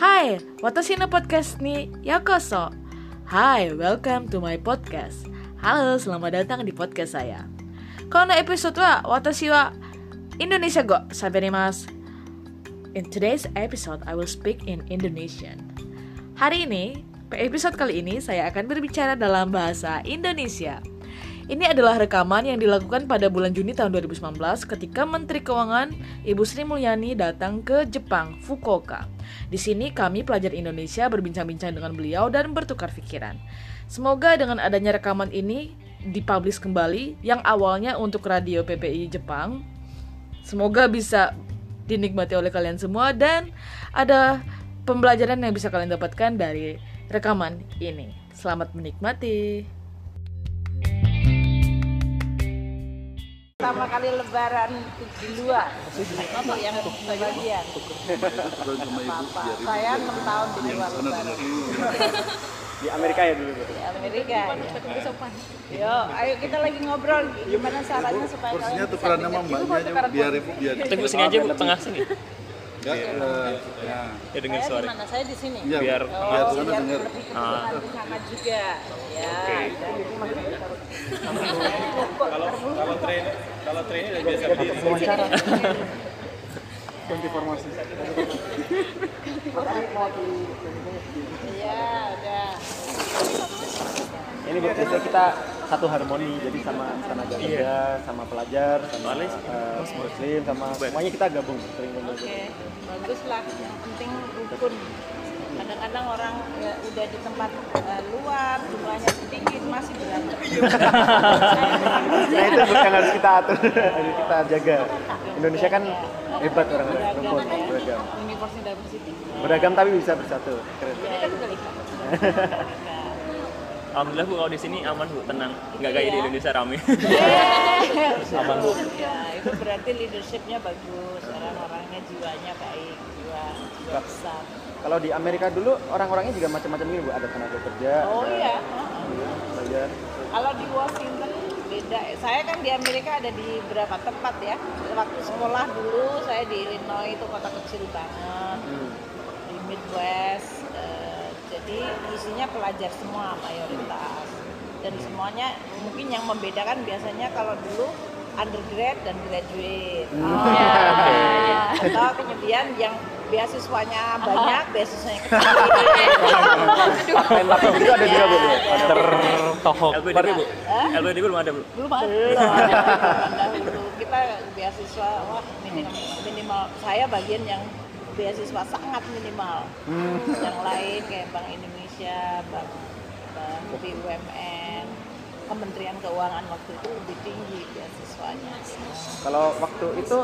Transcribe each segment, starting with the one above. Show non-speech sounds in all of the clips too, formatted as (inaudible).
Hai, watashi no podcast ni yakoso. Hai, welcome to my podcast. Halo, selamat datang di podcast saya. Kono episode wa watashi wa Indonesia go saberimasu. In today's episode, I will speak in Indonesian. Hari ini, episode kali ini saya akan berbicara dalam bahasa Indonesia. Ini adalah rekaman yang dilakukan pada bulan Juni tahun 2019 ketika Menteri Keuangan Ibu Sri Mulyani datang ke Jepang, Fukuoka. Di sini kami pelajar Indonesia berbincang-bincang dengan beliau dan bertukar pikiran. Semoga dengan adanya rekaman ini dipublish kembali yang awalnya untuk radio PPI Jepang. Semoga bisa dinikmati oleh kalian semua dan ada pembelajaran yang bisa kalian dapatkan dari rekaman ini. Selamat menikmati. Pertama kali lebaran di luar. Apa yang bagian saya enam tahun di luar lebaran. Di Amerika ya dulu. Di Amerika yo ayo kita lagi ngobrol. Gimana caranya supaya Porsinya kalian tukeran sama dengar. mbaknya aja, biar ibu biar Tunggu sini aja bu, tengah sini. enggak eh, ya. Ya dengar saya suara. di mana? Saya di sini. Iya, Biar- biar Oh, biar dengar. lebih kedengaran di sana juga. Ya kalau kalau train kalau train udah biasa. Berdiri wawancara informasi iya udah ini biasanya kita satu harmoni jadi sama tenaga kerja sama pelajar sama eh, muslim sama semuanya kita gabung. Sering Oke, bagus lah. Yang penting rukun. Kadang-kadang orang ya, udah di tempat eh, luar, jumlahnya sedikit, masih berantem. (laughs) nah itu yang harus kita atur harus kita jaga Indonesia kan hebat orang beragam ya. beragam University Diversity. beragam tapi bisa bersatu keren Ini kan. (laughs) Alhamdulillah bu kalau di sini aman bu, tenang. Nggak kayak di Iya. Indonesia rame. (laughs) Aman bu. Ya, itu berarti leadershipnya bagus, orang-orangnya jiwanya baik, jiwa, jiwa besar. Kalau di Amerika dulu orang-orangnya juga macam-macam ini bu ada tenaga kerja Oh ada iya. pelajar Kalau di Washington beda. Saya kan di Amerika ada di berapa tempat ya. Waktu sekolah dulu saya di Illinois itu kota kecil banget. Hmm. Di Midwest. eh, jadi isinya pelajar semua mayoritas. Dan semuanya mungkin yang membedakan biasanya kalau dulu undergrad dan graduate. Hmm. Ya. Atau kemudian yang beasiswanya banyak, beasiswanya (laughs) kecil. part-time itu ada juga bu. Ada Tertohok. LPDB bu? LPDB belum ada bu? belum ada. Belum kita beasiswa wah minimal, minimal. Saya bagian yang beasiswa sangat minimal. Yang lain kayak Bank Indonesia Bank Bank BUMN Kementerian Keuangan waktu itu lebih tinggi beasiswanya Kalau waktu itu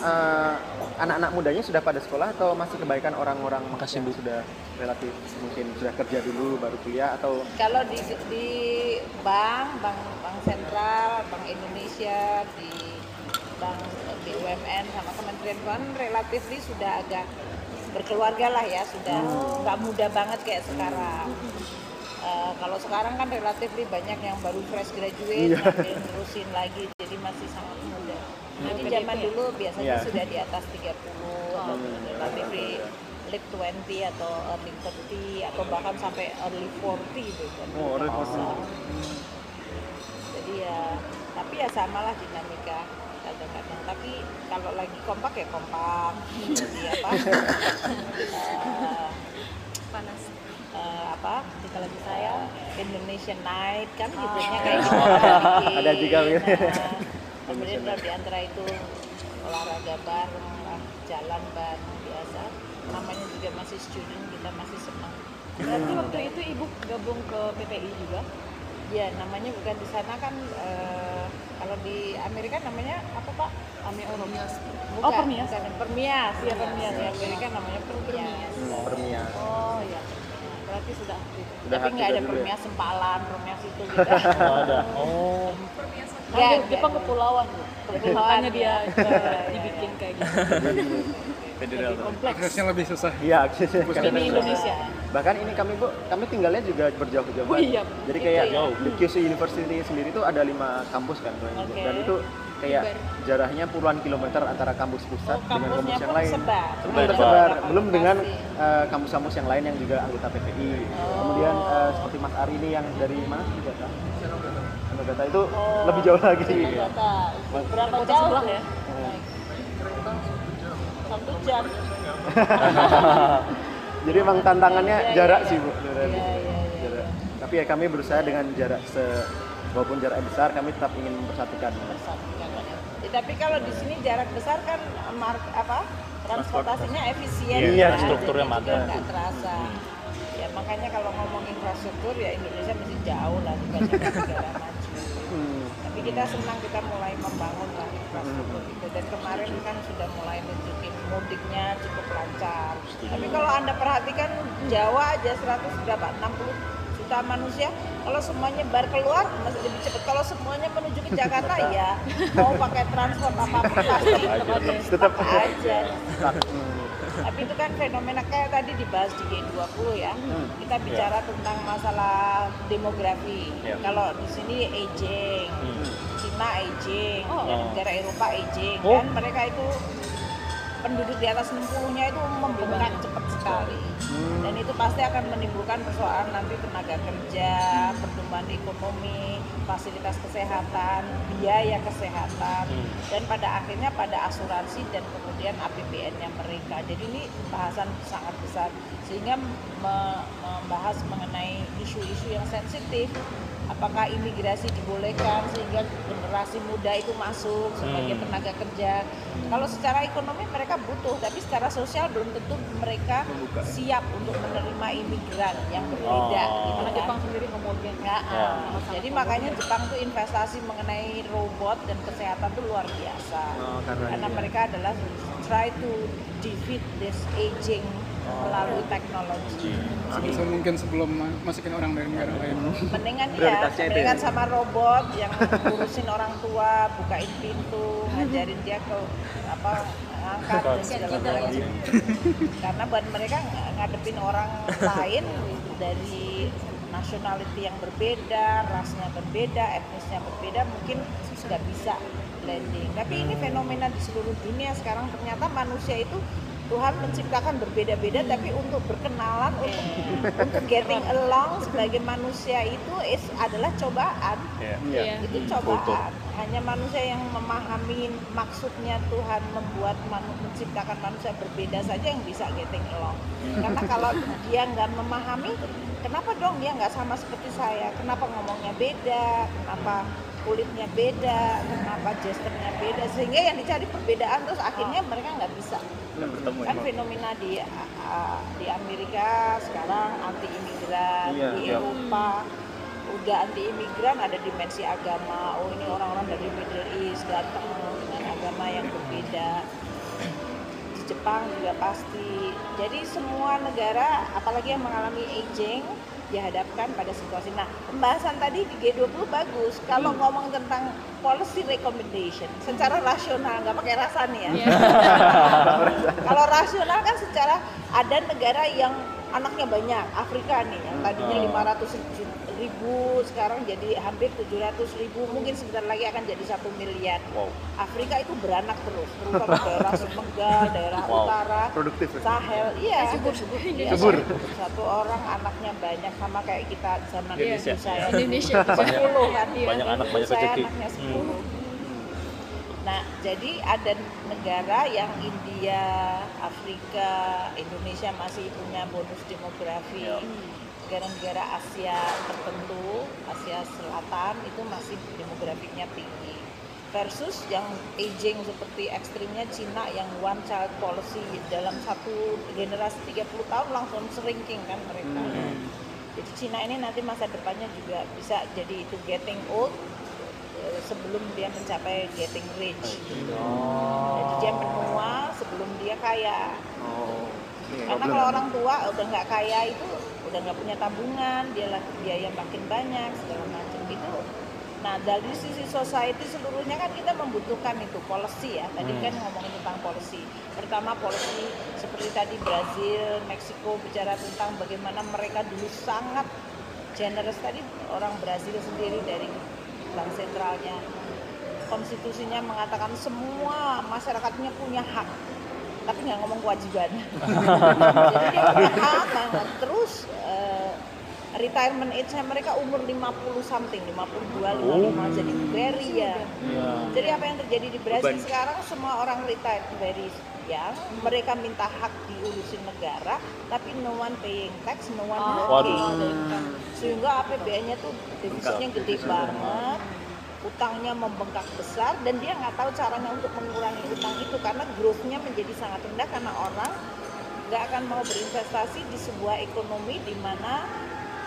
eh, anak-anak mudanya sudah pada sekolah atau masih kebaikan orang-orang Makasih, yang Bu. sudah relatif mungkin sudah kerja dulu baru kuliah atau kalau di di bank bank bank sentral bank Indonesia di bank BUMN sama Kementerian Keuangan relatif sudah agak berkeluarga lah ya sudah nggak muda banget kayak sekarang. Eh, kalau sekarang kan relatif banyak yang baru fresh graduate yang nerusin lagi jadi masih sangat muda jadi zaman dulu biasanya Iya. sudah di atas 30 atau relatif late 20 atau early 30 atau bahkan sampai early 40 gitu kan. Oh, early Bisa. 40. Jadi ya, tapi ya samalah dinamika kadang-kadang. Tapi kalau lagi kompak ya kompak. Jadi apa? (laughs) eh, panas eh, apa? kita lagi saya Indonesian Night. Kan Oh. hidupnya kayak gitu. (laughs) Ada juga gitu. Nah, (laughs) kemudian kalau di antara itu olahraga bareng lah, jalan bareng biasa. Namanya juga masih student kita masih senang. Berarti waktu itu ibu gabung ke PPI juga? Ya namanya bukan di sana kan eh, kalau di Amerika namanya apa pak? Ami Oromias bukan, oh Permias. bukan Permias. Iya Permias. Di Amerika namanya Permias. Permia oh iya berarti sudah aktif Sudah tapi nggak ada dulu ya? Sempalan Permias itu gitu (laughs) ada. Oh. Nggak, Kan nggak. Jepang kepulauan kepulauannya dia eh, dibikin kayak gitu (laughs) Federal. lebih kompleks aksesnya lebih susah iya aksesnya ini karena- Indonesia bahkan ini kami bu kami tinggalnya juga berjauh-jauhan Oh iya, jadi kayak ya. di QC University sendiri itu ada lima kampus kan Oke. dan itu kayak jaraknya puluhan kilometer antara kampus pusat Oh, dengan kampus yang lain. sebar. Tersebar, Berapa belum dengan eh, kampus-kampus yang lain yang juga anggota PPI. Kemudian eh, seperti Mas Ari ini yang dari mana? Senogata. Senogata itu Oh, lebih jauh lagi. Senogata. Berapa Kota jauh ya? Jam. (laughs) Jadi emang tantangannya Iya, jarak iya, sih bu. Jarak. Iya, iya, iya, Jarak. Tapi ya kami berusaha dengan jarak se walaupun jarak besar kami tetap ingin mempersatukan. Bersatukan. Ya, tapi kalau di sini jarak besar kan mark apa transportasinya efisien Iya, ya, strukturnya ada. nggak terasa ya makanya kalau ngomong infrastruktur ya Indonesia masih jauh lah dibandingkan negara maju Hmm. tapi kita senang kita mulai membangun lah infrastruktur itu dan kemarin kan sudah mulai nunjukin mudiknya cukup lancar. Tapi kalau anda perhatikan Jawa aja 100 berapa? 60 juta manusia. Kalau semuanya bar keluar masih lebih cepat. Kalau semuanya menuju ke Jakarta (laughs) ya mau pakai transport apa pun pasti Tetap aja. Hmm. tapi itu kan fenomena kayak tadi dibahas di G20 ya. Kita bicara tentang masalah demografi. Iya. kalau di sini aging Cina aging Oh. ya, negara Eropa aging Oh. kan mereka itu penduduk di atas 60-nya itu membengkak cepat sekali. Dan itu pasti akan menimbulkan persoalan nanti tenaga kerja pertumbuhan ekonomi fasilitas kesehatan biaya kesehatan. Dan pada akhirnya pada asuransi dan kemudian APBN-nya mereka. Jadi ini bahasan sangat besar. Sehingga me- membahas mengenai isu-isu yang sensitif apakah imigrasi dibolehkan sehingga generasi muda itu masuk sebagai Hmm. tenaga kerja. Kalau secara ekonomi mereka butuh, tapi secara sosial belum tentu mereka siap untuk menerima imigran yang berbeda. Oh. gitu Karena kan. Jepang sendiri kemudian Ya, Ya. jadi makanya Jepang tuh investasi mengenai robot dan kesehatan tuh luar biasa. Oh, karena karena iya. mereka adalah try to defeat this aging. Melalui teknologi. So, mungkin sebelum ma- masukin orang dari negara lain. Mendingan ya, Prioritasnya itu mendingan ya? sama robot yang ngurusin orang tua, bukain pintu, ngajarin dia ke apa angkat dan segala macam. Karena buat mereka ng- ngadepin orang lain dari nationality yang berbeda, rasnya berbeda, etnisnya berbeda, mungkin sudah bisa blending. Tapi ini fenomena di seluruh dunia sekarang ternyata manusia itu Tuhan menciptakan berbeda-beda tapi untuk berkenalan untuk untuk getting along sebagai manusia itu is adalah cobaan. Iya. Iya. itu cobaan. Hanya manusia yang memahami maksudnya Tuhan membuat manu- menciptakan manusia berbeda saja yang bisa getting along. Karena kalau dia nggak memahami kenapa dong dia nggak sama seperti saya? Kenapa ngomongnya beda? Kenapa kulitnya beda kenapa gesturnya beda sehingga yang dicari perbedaan terus akhirnya mereka nggak bisa. Nggak bertemu ya. kan fenomena di uh, di Amerika sekarang anti imigran Iya, di iya. Eropa udah anti imigran ada dimensi agama. Oh ini orang-orang dari Middle East datang dengan agama yang berbeda Jepang juga pasti. Jadi semua negara apalagi yang mengalami aging dihadapkan pada situasi. Nah pembahasan tadi di G20 bagus. Kalau ngomong tentang policy recommendation secara rasional nggak pakai rasa nih ya. (laughs) Kalau rasional kan secara ada negara yang anaknya banyak, Afrika nih yang tadinya 500 ribu- ribu sekarang jadi hampir 700 ribu, mungkin sebentar lagi akan jadi satu miliar. Wow. Afrika itu beranak terus, terutama daerah (laughs) Senegal, daerah Wow. utara, Produktif ya? Sahel, iya. subur, subur. Iya, Subur. satu- Satu orang anaknya banyak sama kayak kita zaman Indonesia. saya. Indonesia Banyak- Sepuluh kan, banyak anak, Ibu banyak saya rezeki. anaknya Hmm. 10. Nah, jadi ada negara yang India, Afrika, Indonesia masih punya bonus demografi. Ya. Negara-negara Asia tertentu, Asia Selatan itu masih demografiknya tinggi. Versus yang aging seperti ekstrimnya Cina yang one child policy dalam satu generasi 30 tahun langsung shrinking kan mereka. Jadi Cina ini nanti masa depannya juga bisa jadi itu getting old eh, sebelum dia mencapai getting rich. Jadi dia menua sebelum dia kaya. Oh. Karena kalau orang tua udah nggak kaya itu udah nggak punya tabungan, dia biaya makin banyak segala macam itu. Nah dari sisi society seluruhnya kan kita membutuhkan itu policy ya. Tadi kan ngomongin tentang policy. Pertama policy seperti tadi Brazil, Meksiko bicara tentang bagaimana mereka dulu sangat generous tadi orang Brazil sendiri dari bank sentralnya konstitusinya mengatakan semua masyarakatnya punya hak tapi nggak ngomong kewajiban. (laughs) Jadi dia punya hak banget. Terus eh, retirement age-nya mereka umur 50 something 52 55 jadi very ya jadi apa yang terjadi di Brasil Beban. sekarang semua orang retired very young. Mereka minta hak diurusin negara tapi no one paying tax no one working. Sehingga APBN-nya tuh defisitnya gede banget utangnya membengkak besar dan dia nggak tahu caranya untuk mengurangi utang itu karena growth-nya menjadi sangat rendah karena orang nggak akan mau berinvestasi di sebuah ekonomi di mana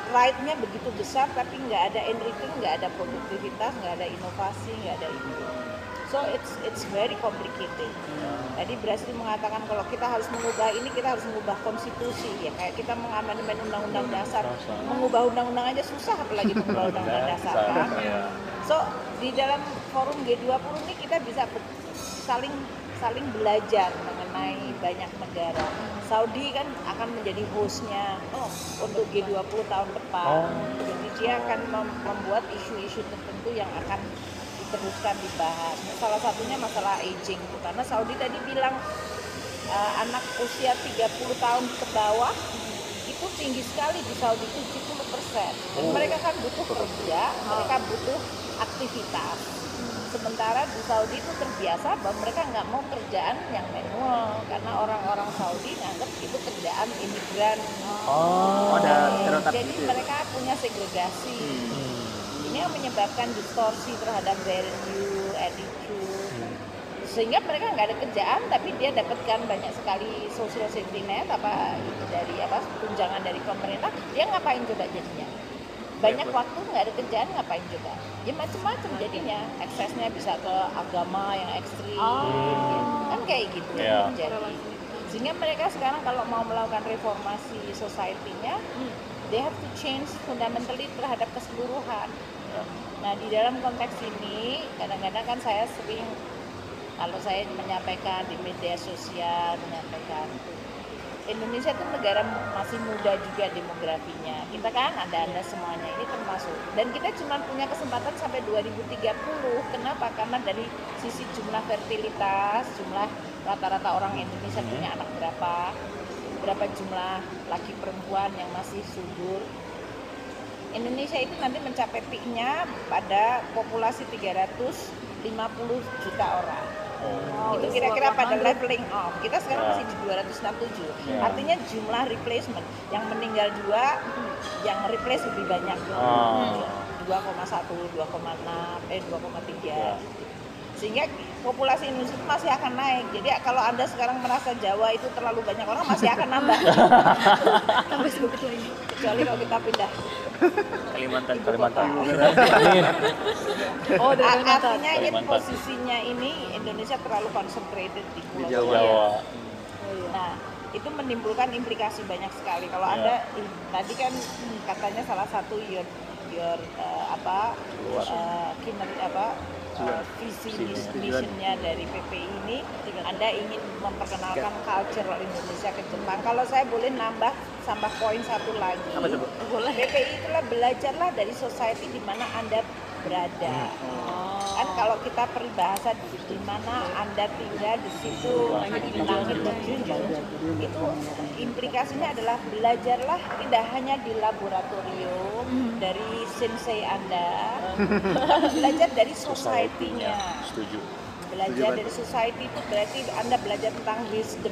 right-nya begitu besar tapi nggak ada enriching, nggak ada produktivitas, nggak ada inovasi, nggak ada itu. So it's it's very complicated. Tadi Brasil mengatakan kalau kita harus mengubah ini kita harus mengubah konstitusi ya kayak kita mengamandemen undang-undang dasar, mengubah undang-undang aja susah apalagi mengubah undang-undang dasar kan. So di dalam forum G20 ini kita bisa saling saling belajar mengenai banyak negara. Saudi kan akan menjadi hostnya untuk G20 tahun depan. Jadi dia akan mem- membuat isu-isu tertentu yang akan diteruskan dibahas. Salah satunya masalah aging itu karena Saudi tadi bilang eh, anak usia 30 tahun ke bawah itu tinggi sekali di Saudi 70 persen. Mereka kan butuh kerja, mereka butuh aktivitas. Sementara di Saudi itu terbiasa bahwa mereka nggak mau kerjaan yang manual karena orang-orang Saudi nganggap itu kerjaan imigran. Oh, ada stereotip Jadi gitu ya? mereka punya segregasi. Yang menyebabkan distorsi terhadap value, attitude. Sehingga mereka nggak ada kerjaan, tapi dia dapatkan banyak sekali social safety net apa itu dari apa tunjangan dari pemerintah. Dia ngapain coba jadinya? Banyak waktu nggak ada kerjaan ngapain coba? Ya macam-macam jadinya. Aksesnya bisa ke agama yang ekstrim, kan kayak gitu Iya. yang terjadi. Sehingga mereka sekarang kalau mau melakukan reformasi society-nya, they have to change fundamentally terhadap keseluruhan. Nah di dalam konteks ini kadang-kadang kan saya sering kalau saya menyampaikan di media sosial menyampaikan Indonesia itu negara masih muda juga demografinya. Kita kan anda-anda semuanya ini termasuk. Dan kita cuma punya kesempatan sampai 2030. Kenapa? Karena dari sisi jumlah fertilitas, jumlah rata-rata orang Indonesia punya anak berapa, berapa jumlah laki perempuan yang masih subur. Indonesia itu nanti mencapai peaknya pada populasi 350 juta orang. itu kira-kira pada leveling off. Kita sekarang masih di 267. Artinya jumlah replacement yang meninggal dua, yang replace lebih banyak. Oh. 2,1, 2,6, eh 2,3. Sehingga populasi Indonesia itu masih akan naik. Jadi kalau Anda sekarang merasa Jawa itu terlalu banyak orang masih akan nambah. (laughs) Kecuali kalau kita pindah Kalimantan, Kalimantan. (laughs) Oh, dari A- Kalimantan. Artinya ini Kalimantan. posisinya ini Indonesia terlalu concentrated di Pulau Jawa. Jawa. Nah, itu menimbulkan implikasi banyak sekali. Kalau Anda ih, tadi kan katanya salah satu your your eh, apa eh, kinerja apa eh, visi mis- missionnya dari PPI ini Anda ingin memperkenalkan culture Indonesia ke Jepang. Kalau saya boleh nambah tambah poin satu lagi. Apa? Boleh. PPI itulah belajarlah dari society di mana Anda berada. Kan kalau kita peribahasa di, di mana Anda tinggal di situ langit berjunjung. Itu implikasinya adalah belajarlah tidak hanya di laboratorium dari sensei Anda, (laughs) belajar dari society-nya. Setuju. belajar dari society itu berarti anda belajar tentang wisdom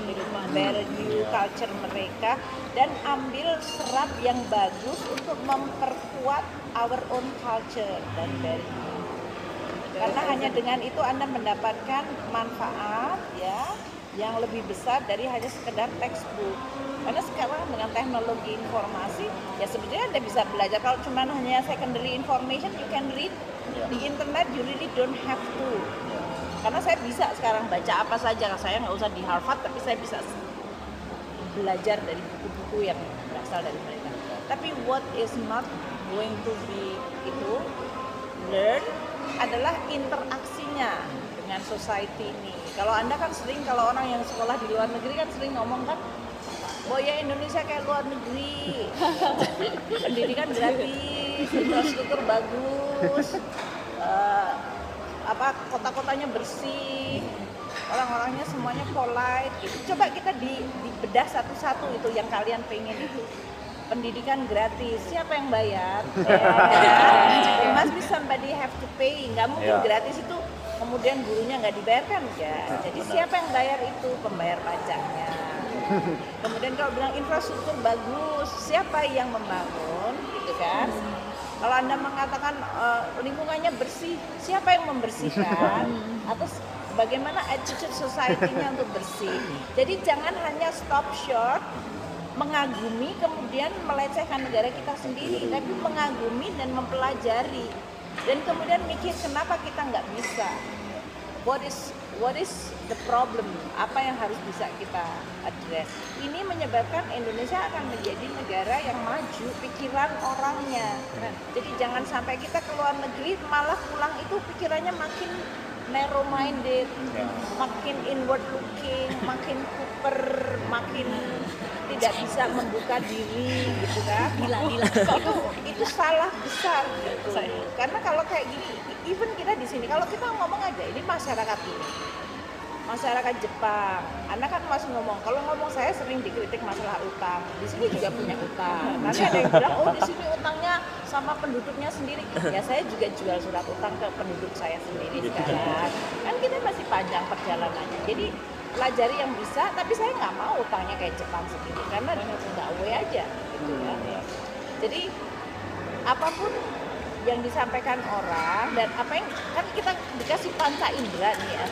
value culture mereka dan ambil serat yang bagus untuk memperkuat our own culture dan value karena hanya dengan itu anda mendapatkan manfaat ya yang lebih besar dari hanya sekedar textbook. Karena sekarang dengan teknologi informasi ya sebetulnya anda bisa belajar. Kalau cuma hanya secondary information you can read di internet you really don't have to. Karena saya bisa sekarang baca apa saja. Saya nggak usah di Harvard tapi saya bisa belajar dari buku-buku yang berasal dari mereka. Tapi what is not going to be itu learn adalah interaksinya dengan society ini. Kalau anda kan sering kalau orang yang sekolah di luar negeri kan sering ngomong kan Oh ya Indonesia kayak luar negeri, (laughs) pendidikan gratis, infrastruktur bagus, eh, apa kota-kotanya bersih orang-orangnya semuanya polite gitu. coba kita di, dibedah satu-satu itu yang kalian pengen itu pendidikan gratis. Siapa yang bayar? Yeah. Must be somebody have to pay. Nggak mungkin Yeah. gratis itu kemudian gurunya nggak dibayarkan ya. Jadi siapa yang bayar itu? Pembayar pajaknya. (laughs) Kemudian kalau bilang infrastruktur bagus siapa yang membangun? Gitu kan? Kalau anda mengatakan eh, lingkungannya bersih siapa yang membersihkan? (laughs) Atau bagaimana attitude society-nya untuk bersih? Jadi jangan hanya stop short mengagumi kemudian melecehkan negara kita sendiri tapi mengagumi dan mempelajari. Dan kemudian mikir kenapa kita nggak bisa? What is what is the problem? Apa yang harus bisa kita address? Ini menyebabkan Indonesia akan menjadi negara yang maju pikiran orangnya. Jadi jangan sampai kita ke luar negeri malah pulang itu pikirannya makin narrow minded makin inward looking makin kuper makin tidak bisa membuka diri gitu kan? Gila, gila. (laughs) itu itu salah besar gitu. Karena kalau kayak gini even kita di sini kalau kita ngomong aja ini masyarakat ini. Masyarakat Jepang. Anda kan masih ngomong kalau ngomong saya sering dikritik masalah utang. Di sini juga punya utang. Nanti ada yang bilang oh di sini utangnya sama penduduknya sendiri. Ya saya juga jual surat utang ke penduduk saya sendiri sekarang. Kan kita masih panjang perjalanannya. Jadi pelajari yang bisa tapi saya nggak mau utangnya kayak Jepang sendiri karena nggak way aja gitu ya. Jadi apa pun yang disampaikan orang dan apa yang kan kita dikasih panca indera nih ya.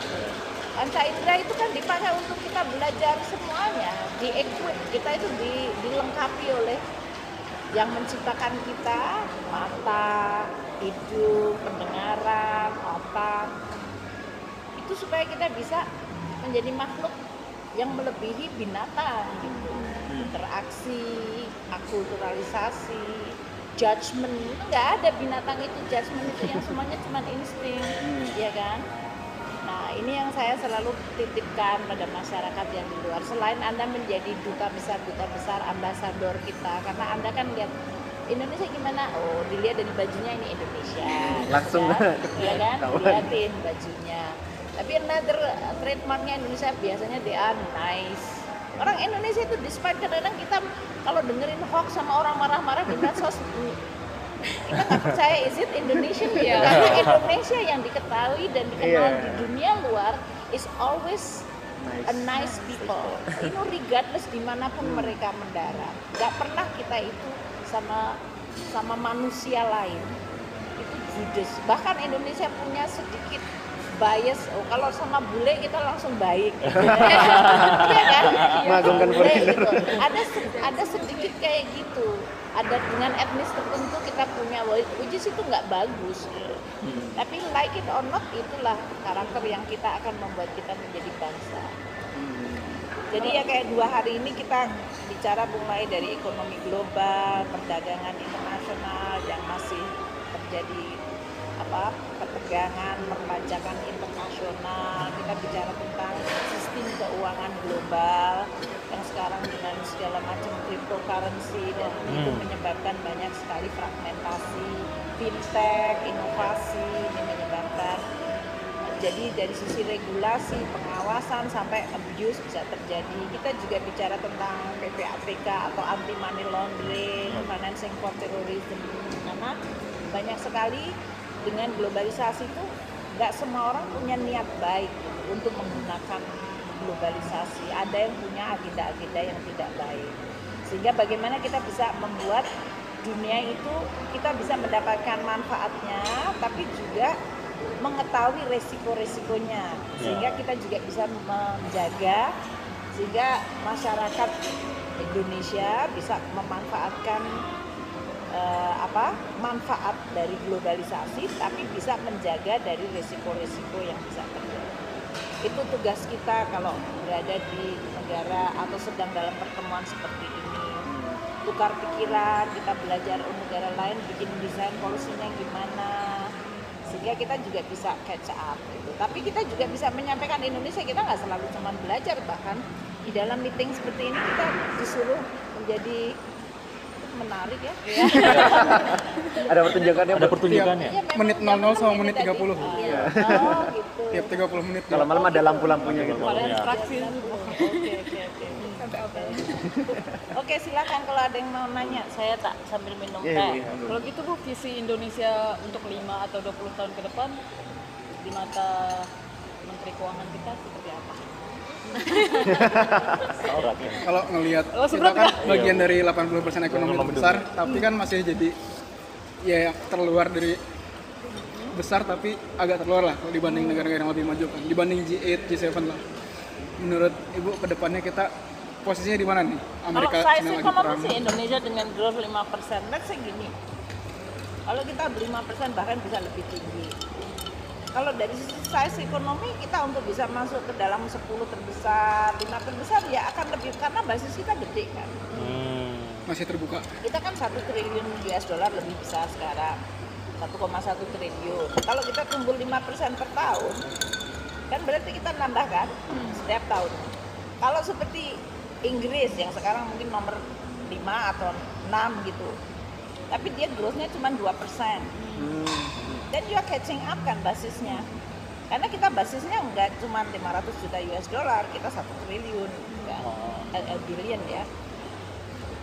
Panca indera itu kan dipakai untuk kita belajar semuanya di equip kita itu di- dilengkapi oleh yang menciptakan kita mata hidung pendengaran otak. Itu supaya kita bisa menjadi makhluk yang melebihi binatang gitu. Interaksi akulturalisasi judgment itu nggak ada binatang itu judgment itu yang semuanya cuma insting ya kan? Nah ini yang saya selalu titipkan pada masyarakat yang di luar. Selain anda menjadi duta besar duta besar ambasador kita karena anda kan lihat Indonesia gimana? Oh dilihat dari bajunya ini Indonesia Langsung kan? (laughs) ya kan? Ketahuan. dilihatin bajunya tapi another trademarknya Indonesia biasanya they are nice. Orang Indonesia itu despite kadang-kadang kita kalau dengerin hoax sama orang marah-marah di medsos (laughs) kita nggak percaya is it Indonesian? Gitu Iya. karena Indonesia yang diketahui dan dikenal Iya. di dunia luar is always a nice. people. you know regardless di mana pun mereka mendarat nggak pernah kita itu sama sama manusia lain. Itu judes bahkan Indonesia punya sedikit bias. Oh, kalau sama bule kita langsung baik. (laughs) Iya kan? Mengagungkan Bule foreigner. gitu. ada ada sedikit kayak gitu. Ada dengan etnis tertentu kita punya. Which is itu nggak bagus. Gitu. tapi like it or not itulah karakter yang kita akan membuat kita menjadi bangsa. Jadi ya kayak dua hari ini kita bicara mulai dari ekonomi global, perdagangan internasional yang masih terjadi apa ketegangan perpajakan internasional. Kita bicara tentang sistem keuangan global yang sekarang dengan segala macam cryptocurrency dan itu menyebabkan banyak sekali fragmentasi, fintech, inovasi ini menyebabkan jadi dari sisi regulasi, pengawasan sampai abuse bisa terjadi. Kita juga bicara tentang PPATK atau anti money laundering, financing for terrorism. Karena banyak sekali dengan globalisasi itu nggak semua orang punya niat baik gitu untuk menggunakan globalisasi. Ada yang punya agenda-agenda yang tidak baik. Sehingga bagaimana kita bisa membuat dunia itu kita bisa mendapatkan manfaatnya, tapi juga mengetahui resiko-resikonya sehingga kita juga bisa menjaga sehingga masyarakat Indonesia bisa memanfaatkan eh, apa manfaat dari globalisasi tapi bisa menjaga dari resiko-resiko yang bisa terjadi. Itu tugas kita kalau berada di negara atau sedang dalam pertemuan seperti ini. Tukar pikiran kita belajar oh, negara lain bikin desain polisinya gimana. Sehingga kita juga bisa catch up gitu. Tapi kita juga bisa menyampaikan Indonesia kita nggak selalu cuma belajar bahkan di dalam meeting seperti ini kita disuruh menjadi menarik ya. (laughs) Ada pertunjukannya Ada pertunjukannya. Iya, Menit 00 jam sama menit ini 30. tadi. Iya. Oh gitu. Tiap 30 menit. Kalau malam ada lampu-lampunya gitu. Iya. instruksi Oke oke oke. Oke silakan kalau ada yang mau nanya, saya tak sambil minum Iya, teh. iya. Kalau gitu Bu, visi Indonesia untuk 5 atau 20 tahun ke depan di mata Menteri Keuangan kita seperti apa? Kalau ngelihat kita kan ya? bagian dari 80% ekonomi Ekonomi terbesar, tapi kan masih jadi ya terluar dari besar tapi agak terluar lah kalau dibanding negara-negara yang lebih maju kan. Dibanding G8, G7 lah. Menurut Ibu ke depannya kita posisinya di mana nih? Kalau Amerika size China lagi ekonomi perang. sih Indonesia dengan growth 5%, let's say gini. Kalau kita 5% bahkan bisa lebih tinggi. Kalau dari sisi size ekonomi kita untuk bisa masuk ke dalam 10 terbesar, 5 terbesar ya akan lebih karena basis kita gede kan. Hmm. Masih terbuka. Kita kan satu triliun US dollar lebih besar sekarang. 1,1 triliun. Kalau kita tumbuh 5% per tahun, kan berarti kita nambah kan setiap tahun. Kalau seperti Inggris yang sekarang mungkin nomor 5 atau 6 gitu. Tapi dia growth-nya cuma 2%. Dan you are catching up kan basisnya. Karena kita basisnya enggak cuma 500 juta US dollar, kita 1 triliun kan. Eh, billion ya.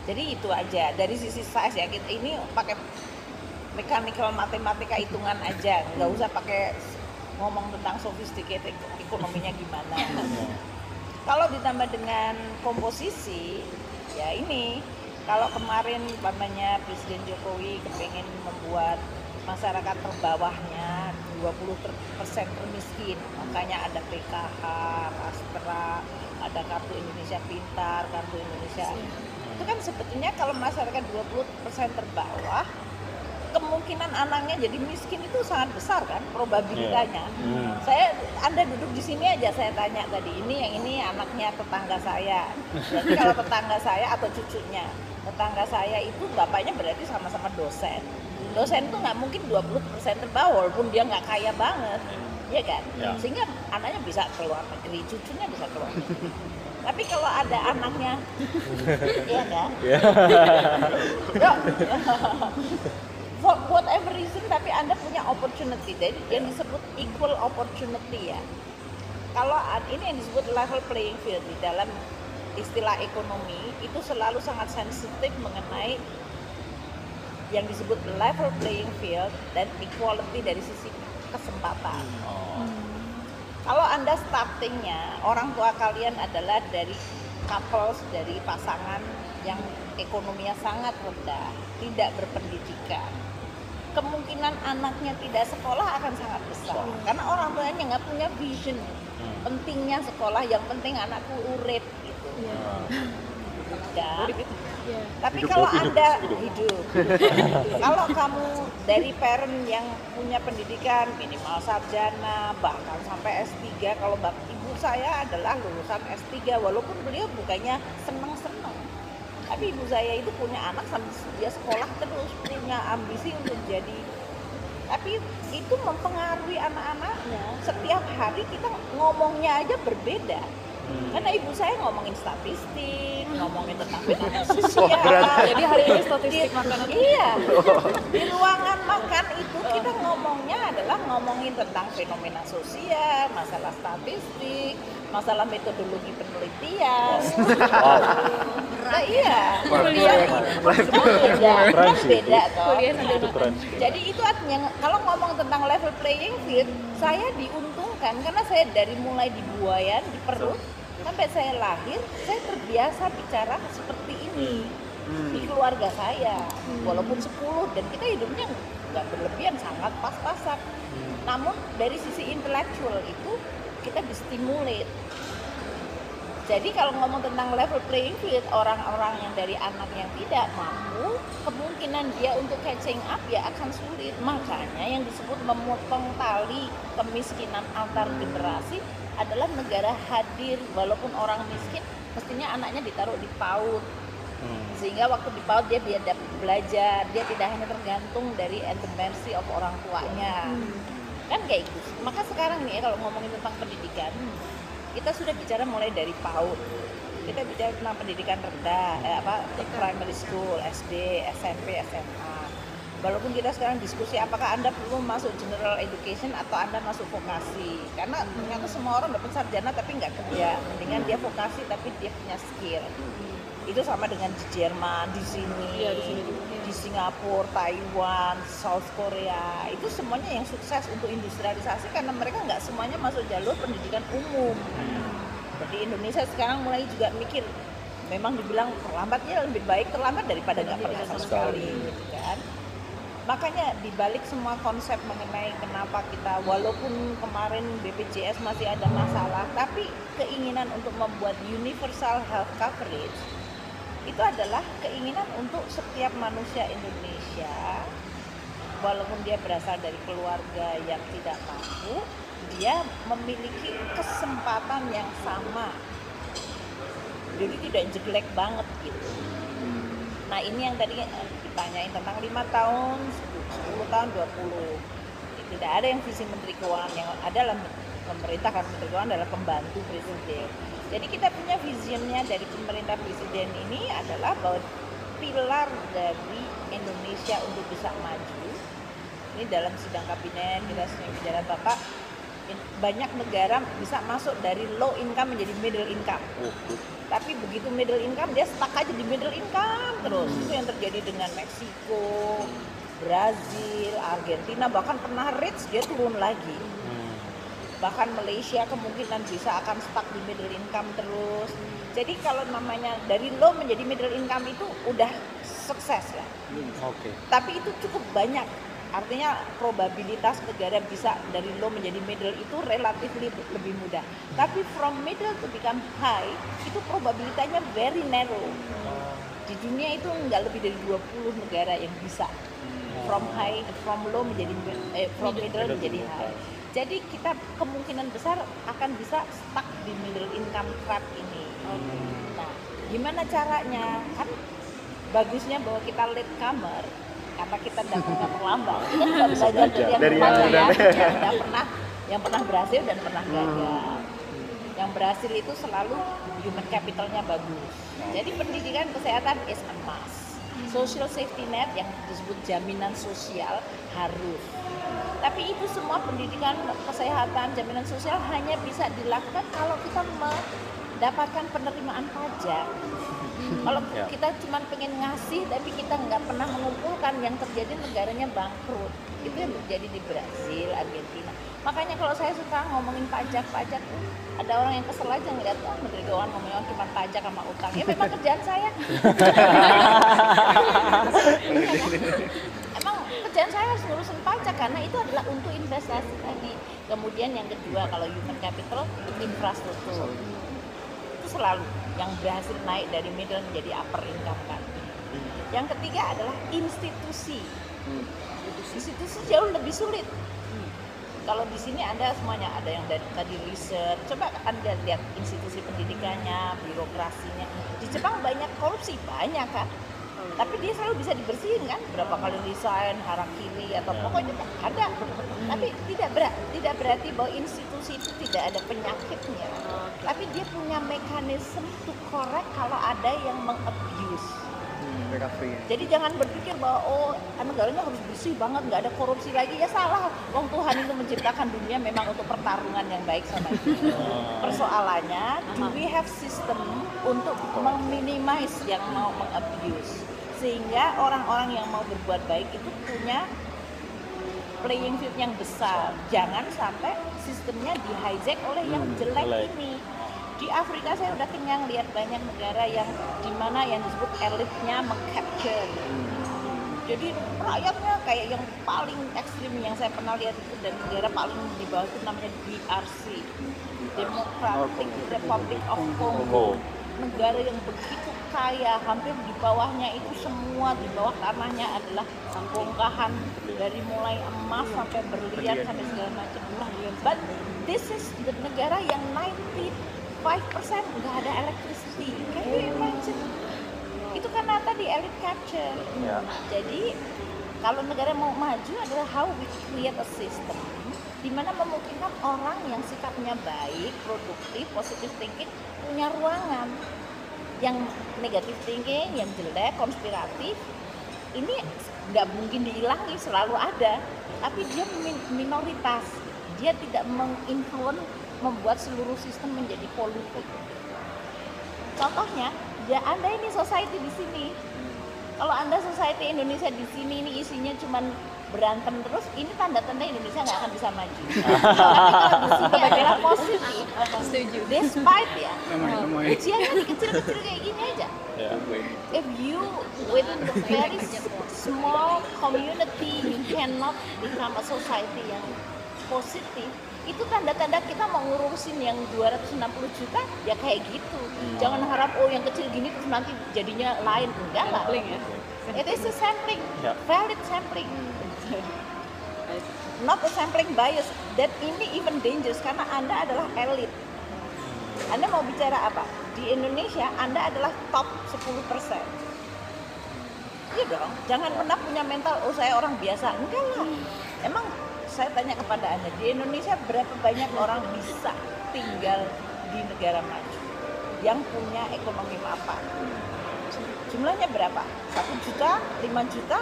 Jadi itu aja dari sisi size ya kita ini pakai mechanical matematika hitungan aja, nggak usah pakai ngomong tentang sophisticated ekonominya gimana. (laughs) Kalau ditambah dengan komposisi, ya ini kalau kemarin umpamanya Presiden Jokowi kepengen membuat masyarakat terbawahnya 20 ter- persen termiskin, makanya ada PKH, Astra, ada Kartu Indonesia Pintar, Kartu Indonesia. Itu kan sebetulnya kalau masyarakat 20 persen terbawah, kemungkinan anaknya jadi miskin itu sangat besar kan probabilitasnya. Hmm. Saya Anda duduk di sini aja saya tanya tadi ini yang ini anaknya tetangga saya. Jadi kalau (laughs) tetangga saya atau cucunya, tetangga saya itu bapaknya berarti sama-sama dosen. Dosen itu nggak mungkin 20% terbawah walaupun dia nggak kaya banget. Iya kan? Ya. Sehingga anaknya bisa keluar negeri, cucunya bisa keluar negeri. Tapi kalau ada anaknya, iya kan? Ya. Ya. For whatever reason, tapi Anda punya opportunity. Jadi yang disebut equal opportunity ya. Kalau ini yang disebut level playing field di dalam istilah ekonomi itu selalu sangat sensitif mengenai yang disebut level playing field dan equality dari sisi kesempatan. Oh. Kalau Anda startingnya, orang tua kalian adalah dari couples, dari pasangan yang ekonominya sangat rendah, tidak berpendidikan. Kemungkinan anaknya tidak sekolah akan sangat besar. Karena orang tuanya nggak punya vision. Pentingnya sekolah, yang penting anakku urip gitu. Dan, tapi Hidup, kalau hidup, Anda hidup. hidup, kalau kamu dari parent yang punya pendidikan minimal sarjana bahkan sampai S3 kalau bap ibu saya adalah lulusan S3 walaupun beliau bukannya seneng-seneng. Tapi ibu saya itu punya anak sampai dia sekolah terus punya ambisi untuk jadi. Tapi itu mempengaruhi anak-anaknya. Setiap hari kita ngomongnya aja berbeda karena ibu saya ngomongin statistik ngomongin tentang fenomena (laughs) sosial Jadi hari ini statistik makanan Iya. (laughs) Di ruangan makan itu kita ngomongnya adalah ngomongin tentang fenomena sosial, masalah statistik, masalah metodologi penelitian. Nah, iya. Kuliah beda, kan beda toh. Itu keren sih. Jadi itu artinya kalau ngomong tentang level playing field, saya diuntungkan karena saya dari mulai di buayan, di perut sampai saya lahir, saya terbiasa bicara seperti ini di keluarga saya. Walaupun 10 dan kita hidupnya nggak berlebihan, sangat pas-pasan. Namun dari sisi intelektual itu kita distimulat. Jadi kalau ngomong tentang level playing field, orang-orang yang dari anak yang tidak mampu, kemungkinan dia untuk catching up ya akan sulit. Makanya yang disebut memotong tali kemiskinan antar generasi adalah negara hadir walaupun orang miskin, mestinya anaknya ditaruh di PAUD. Sehingga waktu di PAUD dia biar dapat belajar, dia tidak hanya tergantung dari at the mercy of orang tuanya. Kan kayak gitu. Maka sekarang nih ya, kalau ngomongin tentang pendidikan, kita sudah bicara mulai dari PAUD kita bicara tentang pendidikan rendah eh, apa primary school SD SMP SMA walaupun kita sekarang diskusi apakah anda perlu masuk general education atau anda masuk vokasi. Karena ternyata semua orang dapat sarjana tapi nggak kerja. Mendingan dia vokasi tapi dia punya skill. Itu sama dengan di Jerman di sini. Iya, di sini juga. Di Singapura Taiwan South Korea itu semuanya yang sukses untuk industrialisasi karena mereka nggak semuanya masuk jalur pendidikan umum. Di Indonesia sekarang mulai juga mikir memang dibilang terlambatnya lebih baik terlambat daripada nggak pernah sama sekali. gitu kan. Makanya dibalik semua konsep mengenai kenapa kita walaupun kemarin BPJS masih ada masalah tapi keinginan untuk membuat universal health coverage itu adalah keinginan untuk setiap manusia Indonesia walaupun dia berasal dari keluarga yang tidak mampu dia memiliki kesempatan yang sama. Jadi tidak jelek banget gitu. Nah ini yang tadi eh, ditanyain tentang lima tahun 10 tahun 20 tidak ada yang visi menteri keuangan yang ada dalam pemerintah kan menteri keuangan adalah pembantu presiden jadi kita punya visionnya dari pemerintah presiden ini adalah bahwa pilar dari Indonesia untuk bisa maju ini dalam sidang kabinet kita sering bicara bapak banyak negara bisa masuk dari low income menjadi middle income. Tapi begitu middle income dia stuck aja di middle income terus. Itu yang terjadi dengan Meksiko Brazil Argentina bahkan pernah rich dia turun lagi bahkan Malaysia kemungkinan bisa akan stuck di middle income terus. Jadi kalau namanya dari low menjadi middle income itu udah sukses lah. Oke. tapi itu cukup banyak. Artinya probabilitas negara bisa dari low menjadi middle itu relatif lebih mudah. Tapi from middle to become high itu probabilitasnya very narrow. Di dunia itu nggak lebih dari 20 negara yang bisa. From high from low menjadi eh, from middle. menjadi high jadi kita kemungkinan besar akan bisa stuck di middle income trap ini. Nah gimana caranya? Kan bagusnya bahwa kita latecomer karena kita datangnya (laughs) terlambat. Kita juga belajar dari yang Dari yang terlambat ya yang udah pernah yang pernah berhasil dan pernah gagal. Yang berhasil itu selalu human capitalnya bagus. Jadi pendidikan kesehatan is a must social safety net yang disebut jaminan sosial harus. Tapi itu semua pendidikan kesehatan jaminan sosial hanya bisa dilakukan kalau kita mendapatkan penerimaan pajak. Kalau Ya. kita cuma pengen ngasih tapi kita nggak pernah mengumpulkan yang terjadi negaranya bangkrut. Itu yang terjadi di Brazil Argentina makanya kalau saya suka ngomongin pajak pajak tuh, ada orang yang kesel aja ngeliat oh, menteri keuangan ngomongin oh, cuma pajak sama utang ya memang kerjaan saya (laughs) emang kerjaan saya harus ngurusin pajak karena itu adalah untuk investasi tadi kemudian yang kedua kalau human capital infrastruktur itu selalu yang berhasil naik dari middle menjadi upper income kan. Yang ketiga adalah institusi. Institusi jauh lebih sulit. Kalau di sini ada semuanya, ada yang dari tadi research. Coba anda lihat institusi pendidikannya, birokrasinya. Di Jepang banyak korupsi, banyak kan. Tapi dia selalu bisa dibersihin kan, berapa kali resign, harakiri atau pokoknya ada. Tapi tidak berat, tidak berarti bahwa institusi itu tidak ada penyakitnya. Tapi dia punya mekanisme to correct kalau ada yang mengabuse. Hmm. Jadi jangan berpikir bahwa oh negaranya harus bersih banget, nggak ada korupsi lagi ya salah. Wong Tuhan itu menciptakan dunia memang untuk pertarungan yang baik sama kita. (laughs) Persoalannya, do we have system untuk meminimize yang mau mengabuse sehingga orang-orang yang mau berbuat baik itu punya playing field yang besar. Jangan sampai sistemnya di hijack oleh yang jelek jelek. ini. Di Afrika saya udah kenyang lihat banyak negara yang di mana yang disebut elitnya mengcapture. Jadi rakyatnya kayak yang paling ekstrim yang saya pernah lihat itu dan negara paling di bawah itu namanya DRC, Democratic Republic of Congo. Negara yang begitu kaya, hampir di bawahnya itu semua di bawah tanahnya adalah bongkahan dari mulai emas sampai berlian sampai segala macam. But this is the negara yang 95% nggak ada electricity. Can you imagine? Itu karena tadi elite capture. Ya. Jadi kalau negara mau maju adalah how we create a system. Di mana memungkinkan orang yang sikapnya baik, produktif, positif thinking punya ruangan yang negatif thinking, yang jelek, konspiratif. Ini nggak mungkin dihilangi selalu ada. Tapi dia min- minoritas. Dia tidak menginfluence membuat seluruh sistem menjadi politik contohnya ya anda ini society di sini kalau anda society Indonesia di sini ini isinya cuman berantem terus ini tanda-tanda Indonesia nggak akan bisa maju (laughs) tapi kalau di sini adalah positif Setuju. despite ya ujiannya kecil-kecil kayak gini aja Ya. if you within the very small community you cannot become a society yang positif itu tanda-tanda kita mau ngurusin yang 260 juta ya kayak gitu. Jangan harap oh yang kecil gini terus nanti jadinya lain. Enggak lah Sampling ya. it is a sampling. Ya. valid sampling. Not a sampling bias. That ini even dangerous karena anda adalah elit. Anda mau bicara apa? Di Indonesia anda adalah top 10 persen. Iya dong. Jangan pernah punya mental oh saya orang biasa. Enggak lah. Emang saya tanya kepada anda di Indonesia berapa banyak orang bisa tinggal di negara maju yang punya ekonomi mapan jumlahnya berapa? Satu juta lima juta?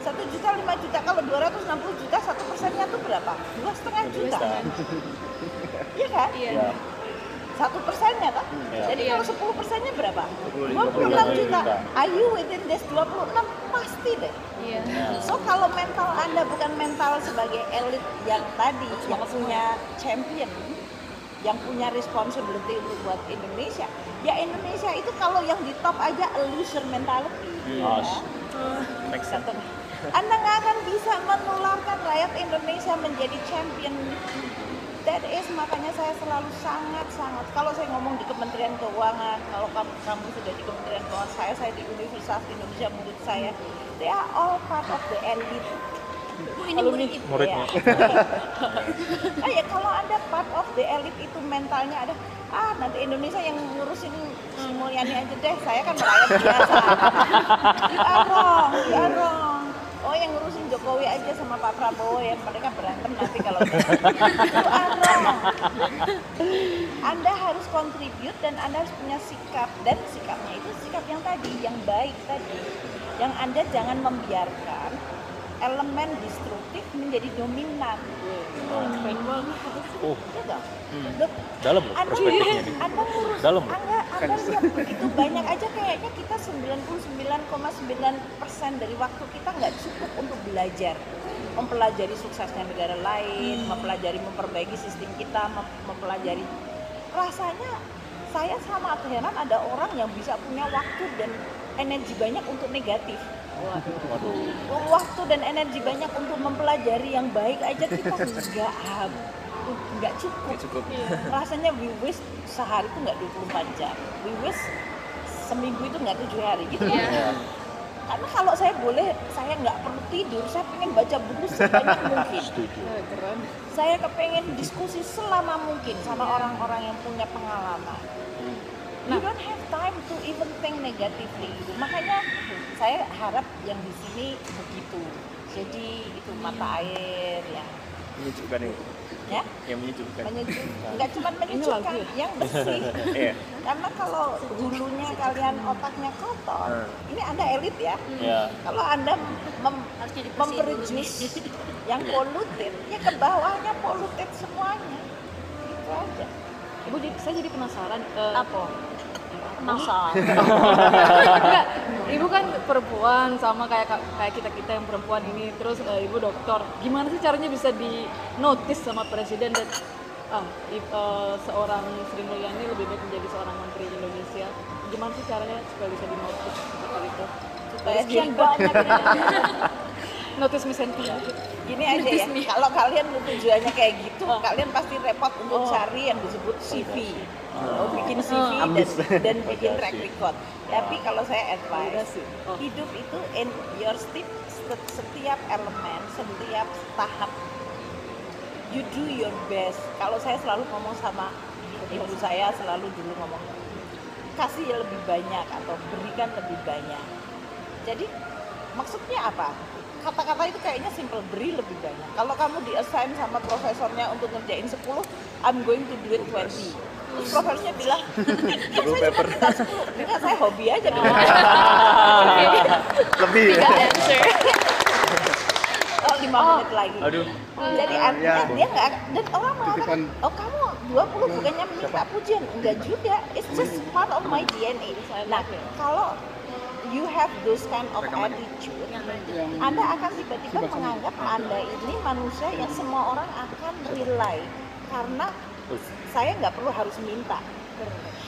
Satu juta lima juta. Kalau 260 juta satu persennya tuh berapa? Dua setengah juta. Iya kan? Ya. Satu persennya kan Ya. jadi Iya. kalau 10 persennya berapa 26 26 juta juta. are you within this 26 pasti deh Iya. So kalau mental Anda bukan mental sebagai elit yang tadi yang punya champion, yang punya responsibility untuk buat Indonesia, ya Indonesia itu kalau yang di top aja a loser mentality. Ah, ya. Satu. Anda nggak akan bisa menularkan rakyat Indonesia menjadi champion. That is makanya saya selalu sangat-sangat kalau saya ngomong di Kementerian Keuangan, kalau kamu, kamu sudah di Kementerian Keuangan, saya saya di Universitas Indonesia menurut saya, they are all part of the elite. ini murid itu. Muridnya. Ah, ya (laughs) kalau anda part of the elite itu mentalnya ada ah nanti Indonesia yang ngurusin si Mulyani aja deh saya kan rakyat biasa (laughs) you are wrong you are wrong yang ngurusin Jokowi aja sama Pak Prabowo ya mereka berantem nanti kalau are (laughs) wrong anda harus contribute dan Anda harus punya sikap dan sikapnya itu sikap yang tadi, yang baik tadi. Yang Anda jangan membiarkan elemen destruktif menjadi dominan. Banget. Oh, Ya dong? Hmm. Dalam loh anda, perspektifnya ini. anda ngurus, Dalam loh. anda, anda lihat begitu banyak aja kayaknya kita 99,9% dari waktu kita nggak cukup untuk belajar mempelajari suksesnya negara lain, mempelajari memperbaiki sistem kita, mem- mempelajari rasanya saya sama heran ada orang yang bisa punya waktu dan energi banyak untuk negatif. Waduh. Waktu dan energi banyak untuk mempelajari yang baik aja kita nggak nggak cukup. cukup Rasanya we wish sehari itu nggak 24 jam. We wish seminggu itu nggak tujuh hari gitu. Iya. Karena kalau saya boleh, saya nggak perlu tidur. Saya pengen baca buku sebanyak (laughs) mungkin. Setuju. Keren. Saya kepengen diskusi selama mungkin sama orang-orang yang punya pengalaman. You don't have time to even think negatively. gitu. Makanya saya harap yang di sini begitu. Jadi itu mata air yang menyejukkan ini ya yang menyejukkan menyejuk, nggak cuma menyejukkan, lagu yang bersih. (laughs) iya Karena kalau hulunya kalian otaknya kotor, Hmm. ini anda elit ya. Ya. Kalau anda mem- memproduce yang poluted, ya ke bawahnya poluted semuanya. Itu aja. Ibu jadi, saya jadi penasaran. eh, Apa? Penasaran. Enggak, ibu kan perempuan sama kayak kayak kita kita yang perempuan ini. Terus eh, ibu dokter. Gimana sih caranya bisa di notice sama presiden dan ah i- eh, seorang Sri Mulyani lebih baik menjadi seorang menteri Indonesia. Gimana sih caranya supaya bisa di notice seperti itu? Supaya banyak (laughs) notice Henti. Gini aja ya, kalau kalian tujuannya kayak gitu, kalian pasti repot untuk Oh. cari yang disebut CV. Oh, bikin CV Ambis. dan, dan bikin track record. Tapi kalau saya advice. Oh. hidup itu in your step, setiap- setiap elemen, setiap tahap, you do your best. Kalau saya selalu ngomong sama ibu saya selalu dulu ngomong, kasih lebih banyak atau berikan lebih banyak. Jadi Maksudnya apa? Kata-kata itu kayaknya simple, beri lebih banyak. Kalau kamu di-assign sama profesornya untuk ngerjain 10, I'm going to do it 20. Terus profesornya bilang, (laughs) "Ya, saya cuma minta 10. Enggak, saya hobi aja. (laughs) (laughs) Lebih. Oh, 5 menit lagi. Aduh. Jadi artinya Ya. dia nggak dan orang mengatakan, Titipan. oh kamu 20 bukannya minta pujian, enggak juga. It's just part of my DNA. Nah, kalau you have those kind of attitude, yang Anda akan tiba-tiba menganggap Anda ini manusia yang semua orang akan rely karena saya nggak perlu harus minta.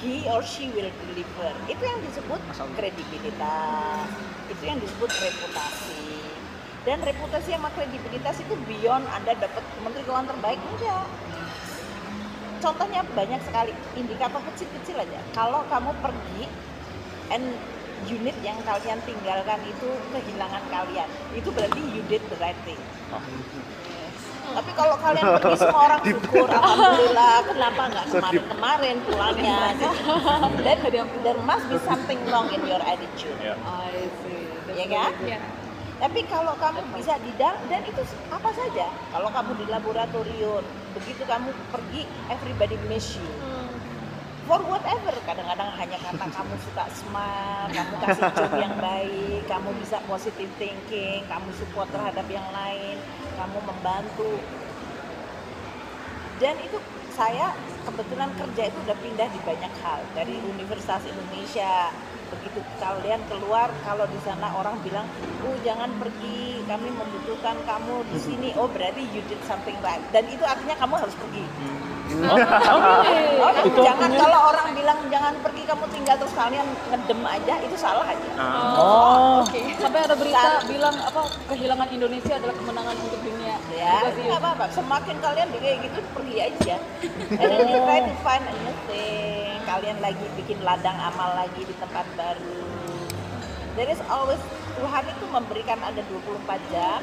He or she will deliver. Itu yang disebut kredibilitas. Itu yang disebut reputasi. Dan reputasi sama kredibilitas itu beyond Anda dapat menteri keuangan terbaik enggak. Contohnya banyak sekali indikator kecil-kecil aja. Kalau kamu pergi and unit yang kalian tinggalkan itu kehilangan kalian, itu berarti you did the right thing. Tapi kalau kalian pergi semua orang (laughs) syukur, alhamdulillah, kenapa nggak kemarin-kemarin pulangnya? (laughs) Dan there must be something wrong in your attitude, I see. Ya kan? Tapi kalau kamu bisa di dalam dan itu apa saja. Kalau kamu di laboratorium, begitu kamu pergi, everybody miss you. For whatever, kadang-kadang hanya kata kamu suka smart, kamu kasih joke yang baik, kamu bisa positive thinking, kamu support terhadap yang lain, kamu membantu. Dan itu saya kebetulan kerja itu udah pindah di banyak hal. Dari Universitas Indonesia begitu kalian keluar kalau di sana orang bilang oh jangan pergi kami membutuhkan kamu di sini. Oh berarti you did something right. Dan itu artinya kamu harus pergi Oh, jangan kalau orang bilang jangan pergi kamu tinggal terus kalian ngedem aja itu salah aja. Oh. Oke. Sampai ada berita bilang apa kehilangan Indonesia adalah kemenangan untuk dunia. Ya, itu nggak apa-apa. Semakin kalian di kayak gitu pergi aja. And then you try to find anything. Kalian lagi bikin ladang amal lagi di tempat baru. There is always Tuhan itu memberikan ada 24 jam,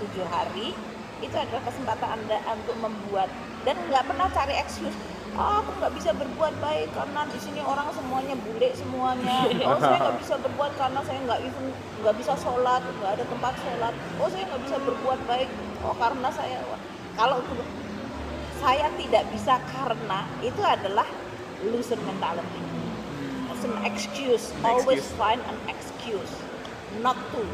7 hari. Itu adalah kesempatan Anda untuk membuat dan nggak pernah cari excuse. Oh, aku nggak bisa berbuat baik karena di sini orang semuanya bule semuanya. Oh, saya nggak bisa berbuat karena saya nggak even nggak bisa sholat, nggak ada tempat sholat. Oh, saya nggak bisa berbuat baik. Oh, karena saya kalau saya tidak bisa karena itu adalah loser mentality. It's an excuse. Always find an excuse not to.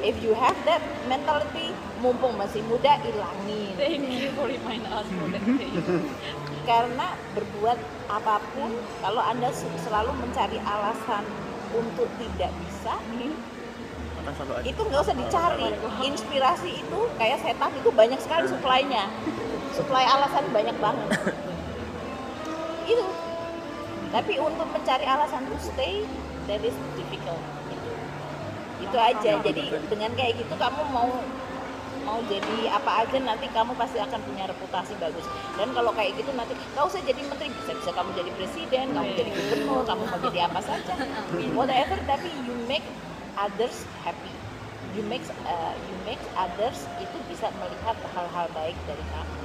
If you have that mentality, mumpung masih muda, ilangin. Thank you for remind us for that. (laughs) Karena berbuat apa pun, kalau anda selalu mencari alasan untuk tidak bisa, Akan selalu ada. itu nggak usah dicari. Inspirasi itu kayak setan itu banyak sekali supply-nya. Supply alasan banyak banget. Itu. Tapi untuk mencari alasan to stay, that is difficult. Itu. Itu aja. Jadi dengan kayak gitu kamu mau mau jadi apa aja nanti kamu pasti akan punya reputasi bagus dan kalau kayak gitu nanti kau usah jadi menteri bisa bisa kamu jadi presiden kamu jadi gubernur kamu mau jadi apa saja whatever tapi you make others happy you make uh, you make others itu bisa melihat hal-hal baik dari kamu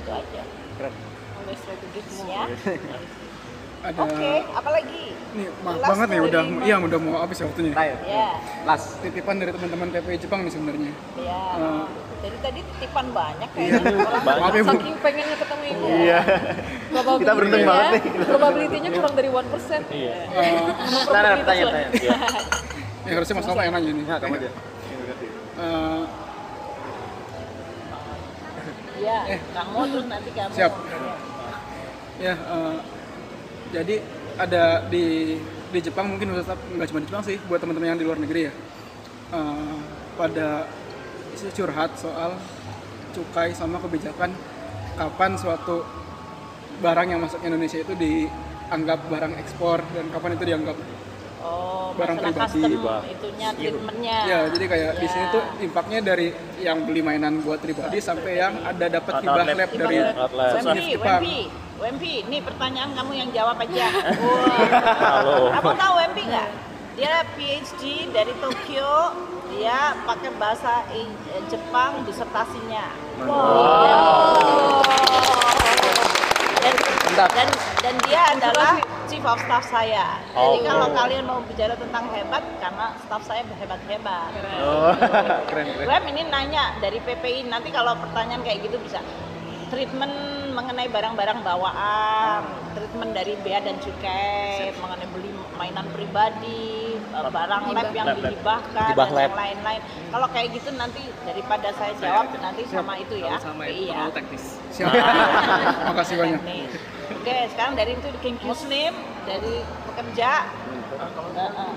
itu aja Keren. Always try to give more. ya ada oke apalagi nih maaf Last banget nih story. udah iya udah mau habis ya waktunya Terakhir. ya Last. titipan dari teman-teman TPI Jepang nih sebenarnya ya Eh, jadi tadi titipan banyak kayaknya orang (laughs) maaf ya bu Saking pengennya ketemu ibu. Iya. Probability-nya- (laughs) Kita beruntung banget nih. Probability-nya kurang dari 1%. Iya. Eh, Nah, nah, tanya, tanya. Iya. ya harusnya mas Nova yang nanya nih Nah, kamu aja. Eh, ya kamu terus nanti kamu Siap. ya eh, jadi ada di di Jepang mungkin tetap nggak cuma di Jepang sih buat teman-teman yang di luar negeri ya Eh, pada isu curhat soal cukai sama kebijakan kapan suatu barang yang masuk ke Indonesia itu dianggap barang ekspor dan kapan itu dianggap Oh, Barang pribadi, custom Bang. itunya treatmentnya. ya jadi kayak di Ya. sini tuh impactnya dari yang beli mainan buat pribadi sampai yang ada dapat Alat hibah lab. dari Wempi, Jepang Wempi, ini pertanyaan kamu yang jawab aja. Wah. (laughs) Halo. Kamu tahu Wempi nggak? Dia PhD dari Tokyo, dia pakai bahasa eh, Jepang disertasinya. Dan, dan, dan dia adalah chief of staff saya. Oh, Jadi kalau kalian mau bicara tentang hebat, karena staff saya hebat-hebat. Oh, (laughs) keren keren. Web ini nanya dari PPI nanti kalau pertanyaan kayak gitu bisa treatment mengenai barang-barang bawaan, treatment dari bea dan cukai, mengenai beli mainan pribadi, eh, barang lab yang Lab, lab. dihibahkan Hibah dan lab. yang lain-lain. Kalau kayak gitu nanti daripada saya jawab nanti sama itu ya. sama itu ya. terlalu teknis siap (laughs) makasih banyak Teknis. Oke, sekarang dari itu muslim, dari pekerja. Heeh.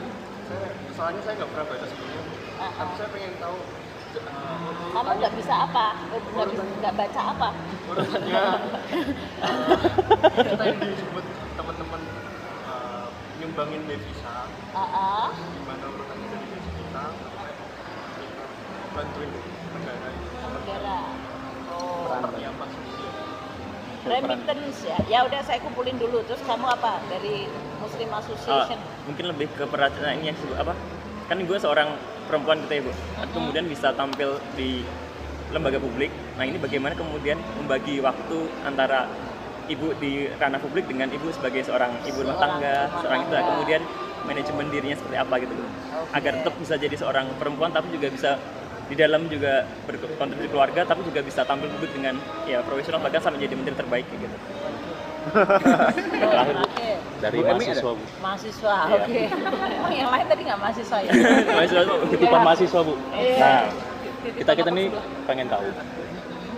Soalnya saya nggak pernah baca sebelumnya. Heeh. Tapi saya pengen tahu Kamu nggak bisa apa? Nggak bisa- nggak baca apa? urutannya kita yang disebut teman-teman eh, nyumbangin devisa Heeh. gimana urutannya dari gaji kita bantuin negara negara. Oh, seperti apa sosial remittance ya. Ya udah saya kumpulin dulu. Terus kamu apa dari Muslim Ah, Association? mungkin lebih ke perhatian ini yang disebut apa kan gue seorang perempuan gitu ya bu. Kemudian bisa tampil di lembaga publik. Nah ini bagaimana kemudian membagi waktu antara ibu di ranah publik dengan ibu sebagai seorang ibu rumah tangga seorang itu kemudian manajemen dirinya seperti apa gitu Bu. agar tetap bisa jadi seorang perempuan tapi juga bisa di dalam juga berkontribusi keluarga tapi juga bisa tampil publik dengan ya profesional bahkan sampai jadi menteri terbaik gitu. (laughs) Oke. Dari Bu Emi mahasiswa bu Mahasiswa, Iya. oke. Emang yang lain tadi nggak mahasiswa ya? (laughs) Mahasiswa tuh titipan mahasiswa bu Iya. nah kita kita nih pengen tahu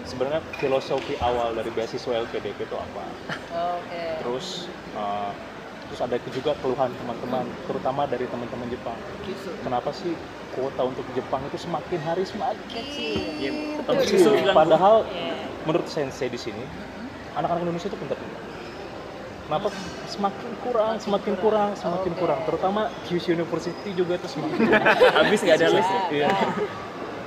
sebenarnya filosofi awal dari beasiswa LPDP itu apa Oke. terus eh, terus ada juga keluhan teman-teman terutama dari teman-teman Jepang kenapa sih kuota untuk Jepang itu semakin hari semakin Kecil. ya, Bu, padahal Iya. menurut sensei di sini anak-anak Indonesia itu pintar-pintar kenapa semakin kurang semakin kurang semakin kurang terutama Kyushu University juga itu semakin (laughs) habis nggak ada list ya? Iya.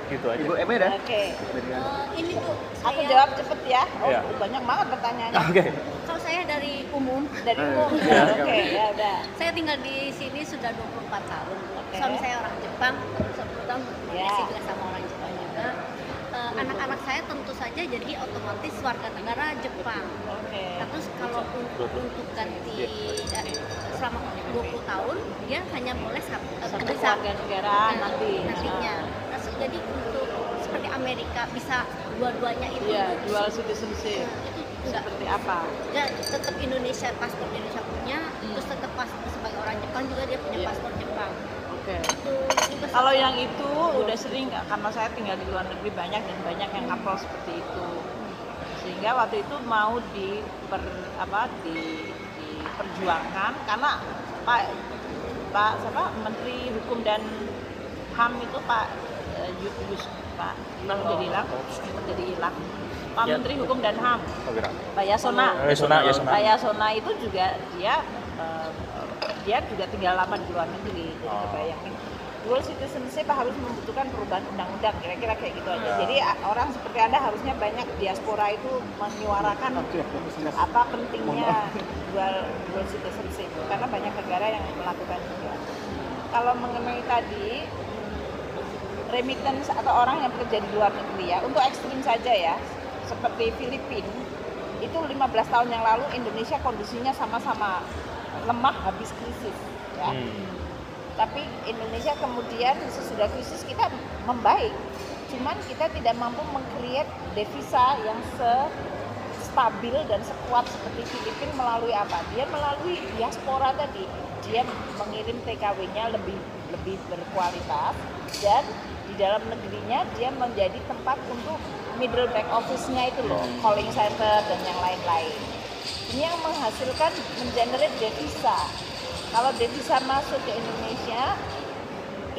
gitu aja Ibu Emi ada? Oke. Eh, ini tuh Aku jawab cepet ya. Oh, Iya. banyak banget pertanyaannya. oke kalau saya dari umum Dari umum. Iya. Oke, ya udah. saya tinggal di sini sudah 24 tahun suami saya orang Jepang 10 tahun Ya. berkomunikasi juga sama orang Eh, anak-anak saya tentu saja jadi otomatis warga negara Jepang Oke. Nah, terus kalau untuk, untuk ganti eh, selama 20 tahun dia hanya boleh satu, eh, Satu bisa warga negara Nah, nanti. nantinya nah, so- jadi untuk seperti Amerika bisa dua-duanya itu Iya, dual citizenship. Nah, itu enggak Seperti apa? dia tetap Indonesia paspor Indonesia punya terus tetap pas sebagai orang Jepang juga dia punya Iya. paspor Jepang Oke. juga Kalau yang itu udah sering nggak karena saya tinggal di luar negeri banyak dan banyak yang couple seperti itu. Sehingga waktu itu mau di per, apa di diperjuangkan karena Pak Pak siapa Menteri Hukum dan HAM itu Pak eh, Yus Pak jadi hilang jadi hilang Pak Ya. Menteri Hukum dan HAM Oh. Pak Yasona Yasona, Yasona. Pak Yasona itu juga dia eh, dia juga tinggal lama di luar negeri jadi Oh. kebayangin dual citizenship harus membutuhkan perubahan undang-undang kira-kira kayak gitu aja Ya. jadi orang seperti anda harusnya banyak diaspora itu menyuarakan apa pentingnya dual dual citizenship karena banyak negara yang melakukan juga kalau mengenai tadi remittance atau orang yang bekerja di luar negeri ya untuk ekstrim saja ya seperti Filipina itu 15 tahun yang lalu Indonesia kondisinya sama-sama lemah habis krisis ya. Hmm. tapi Indonesia kemudian sesudah krisis kita membaik cuman kita tidak mampu mengcreate devisa yang se stabil dan sekuat seperti Filipina melalui apa? Dia melalui diaspora tadi. Dia mengirim TKW-nya lebih lebih berkualitas dan di dalam negerinya dia menjadi tempat untuk middle back office-nya itu loh calling center dan yang lain-lain ini yang menghasilkan mengenerate devisa. Kalau devisa masuk ke Indonesia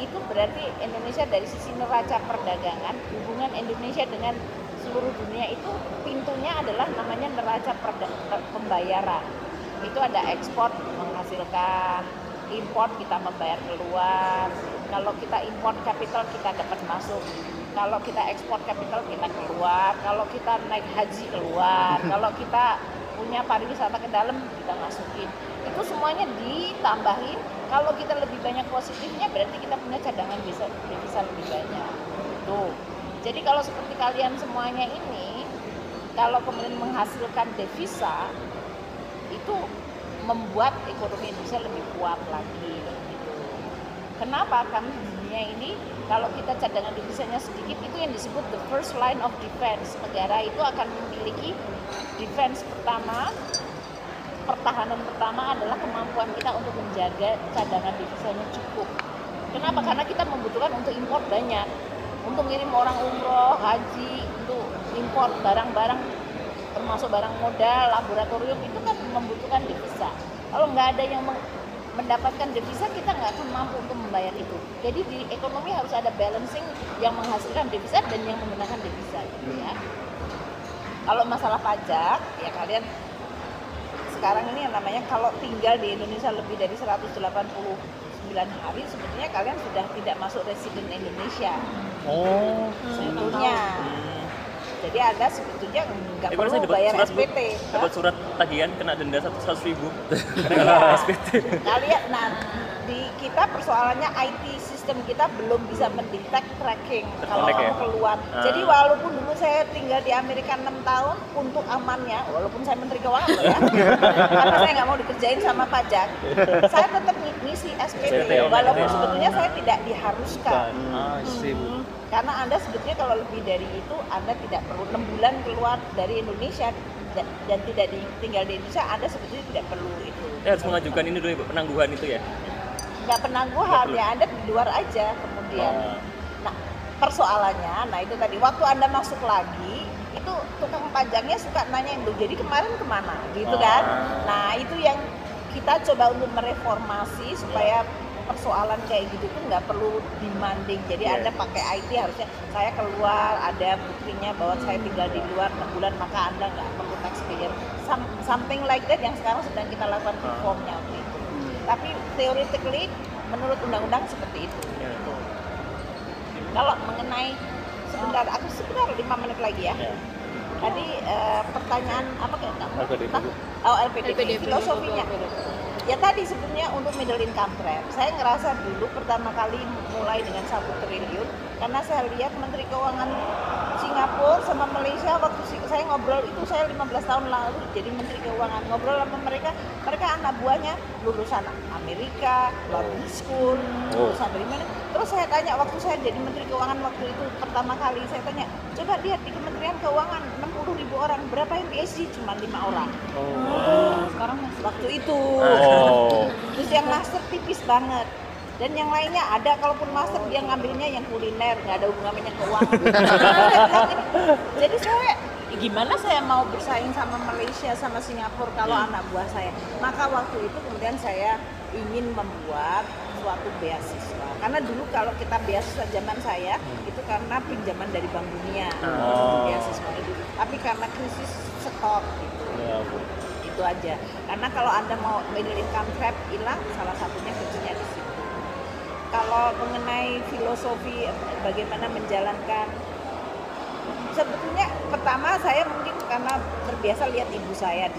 itu berarti Indonesia dari sisi neraca perdagangan hubungan Indonesia dengan seluruh dunia itu pintunya adalah namanya neraca pembayaran. Itu ada ekspor menghasilkan import kita membayar keluar kalau kita import capital kita dapat masuk. Kalau kita ekspor capital kita keluar. Kalau kita naik haji keluar. (laughs) Kalau kita punya pariwisata ke dalam kita masukin itu semuanya ditambahin kalau kita lebih banyak positifnya berarti kita punya cadangan bisa devisa lebih banyak tuh jadi kalau seperti kalian semuanya ini kalau kemudian menghasilkan devisa itu membuat ekonomi Indonesia lebih kuat lagi gitu. Kenapa? Di dunia ini kalau kita cadangan devisanya sedikit itu yang disebut the first line of defense. Negara itu akan memiliki defense pertama, pertahanan pertama adalah kemampuan kita untuk menjaga cadangan devisanya cukup. Kenapa? Karena kita membutuhkan untuk impor banyak, untuk ngirim orang umroh, haji, untuk impor barang-barang termasuk barang modal, laboratorium itu kan membutuhkan devisa. Kalau nggak ada yang mendapatkan devisa kita nggak akan mampu untuk membayar itu. Jadi di ekonomi harus ada balancing yang menghasilkan devisa dan yang menggunakan devisa gitu ya. Kalau masalah pajak ya kalian sekarang ini yang namanya kalau tinggal di Indonesia lebih dari 189 hari sebetulnya kalian sudah tidak masuk residen Indonesia Oh, sebetulnya. Jadi Anda sebetulnya nggak Eh, baru perlu saya dapat bayar surat. SPT. dapat surat tagihan kena denda satu seratus ribu (laughs) karena nggak Iya. SPT Kalian nah di kita persoalannya IT sistem kita belum bisa mendetek tracking kalau ya? keluar. Ah. Jadi walaupun dulu saya tinggal di Amerika 6 tahun untuk amannya, walaupun saya menteri keuangan loh ya, (laughs) karena saya nggak mau dikerjain sama pajak, saya tetap ng- ngisi SPT, SPT, oh, walaupun SPT. sebetulnya saya tidak diharuskan. ah, bu. Karena Anda sebetulnya kalau lebih dari itu Anda tidak perlu 6 bulan keluar dari Indonesia dan, dan tidak di- tinggal di Indonesia Anda sebetulnya tidak perlu itu. saya harus mengajukan ini dulu Ibu, penangguhan itu ya Nggak penangguhan Nggak ya Anda di luar aja kemudian. Ah. Nah persoalannya, nah itu tadi waktu Anda masuk lagi itu tukang pajaknya suka nanya itu jadi kemarin ke mana gitu kan? Ah. Nah itu yang kita coba untuk mereformasi supaya persoalan kayak gitu tuh nggak perlu demanding. Jadi Iya. anda pakai IT harusnya saya keluar ada buktinya bahwa saya tinggal di luar 6 bulan maka anda nggak perlu taxpayer Some- something like that yang sekarang sedang kita lakukan reformnya waktu itu tapi theoretically menurut undang-undang seperti itu. Ya. kalau mengenai sebentar aku sebentar lima menit lagi ya. Ya. tadi eh, pertanyaan apa kayak kamu LPDP, oh LPDP, LPDP, filosofinya ya tadi sebenarnya untuk middle income trap saya ngerasa dulu pertama kali mulai dengan satu triliun karena saya lihat Menteri Keuangan Singapura sama Malaysia waktu saya ngobrol itu saya 15 tahun lalu jadi Menteri Keuangan ngobrol sama mereka mereka anak buahnya lulusan Amerika, London School, Oh. lulusan dari mana terus saya tanya waktu saya jadi Menteri Keuangan waktu itu pertama kali saya tanya coba lihat di Kementerian Keuangan 60 ribu orang berapa yang PhD cuma lima orang. Sekarang masih waktu itu. Oh, (laughs) terus yang master tipis banget. Dan yang lainnya ada kalaupun master dia ngambilnya yang kuliner nggak ada hubungannya keuangan. (laughs) Jadi saya gimana saya mau bersaing sama Malaysia sama Singapura kalau anak buah saya? Maka waktu itu kemudian saya ingin membuat suatu beasiswa karena dulu kalau kita beasiswa zaman saya itu karena pinjaman dari Bank Dunia. Oh. beasiswa itu. Tapi karena krisis stok gitu. Ya bu. itu aja. Karena kalau anda mau middle income trap hilang salah satunya kuncinya di situ. Kalau mengenai filosofi bagaimana menjalankan sebetulnya pertama saya mungkin karena terbiasa lihat ibu saya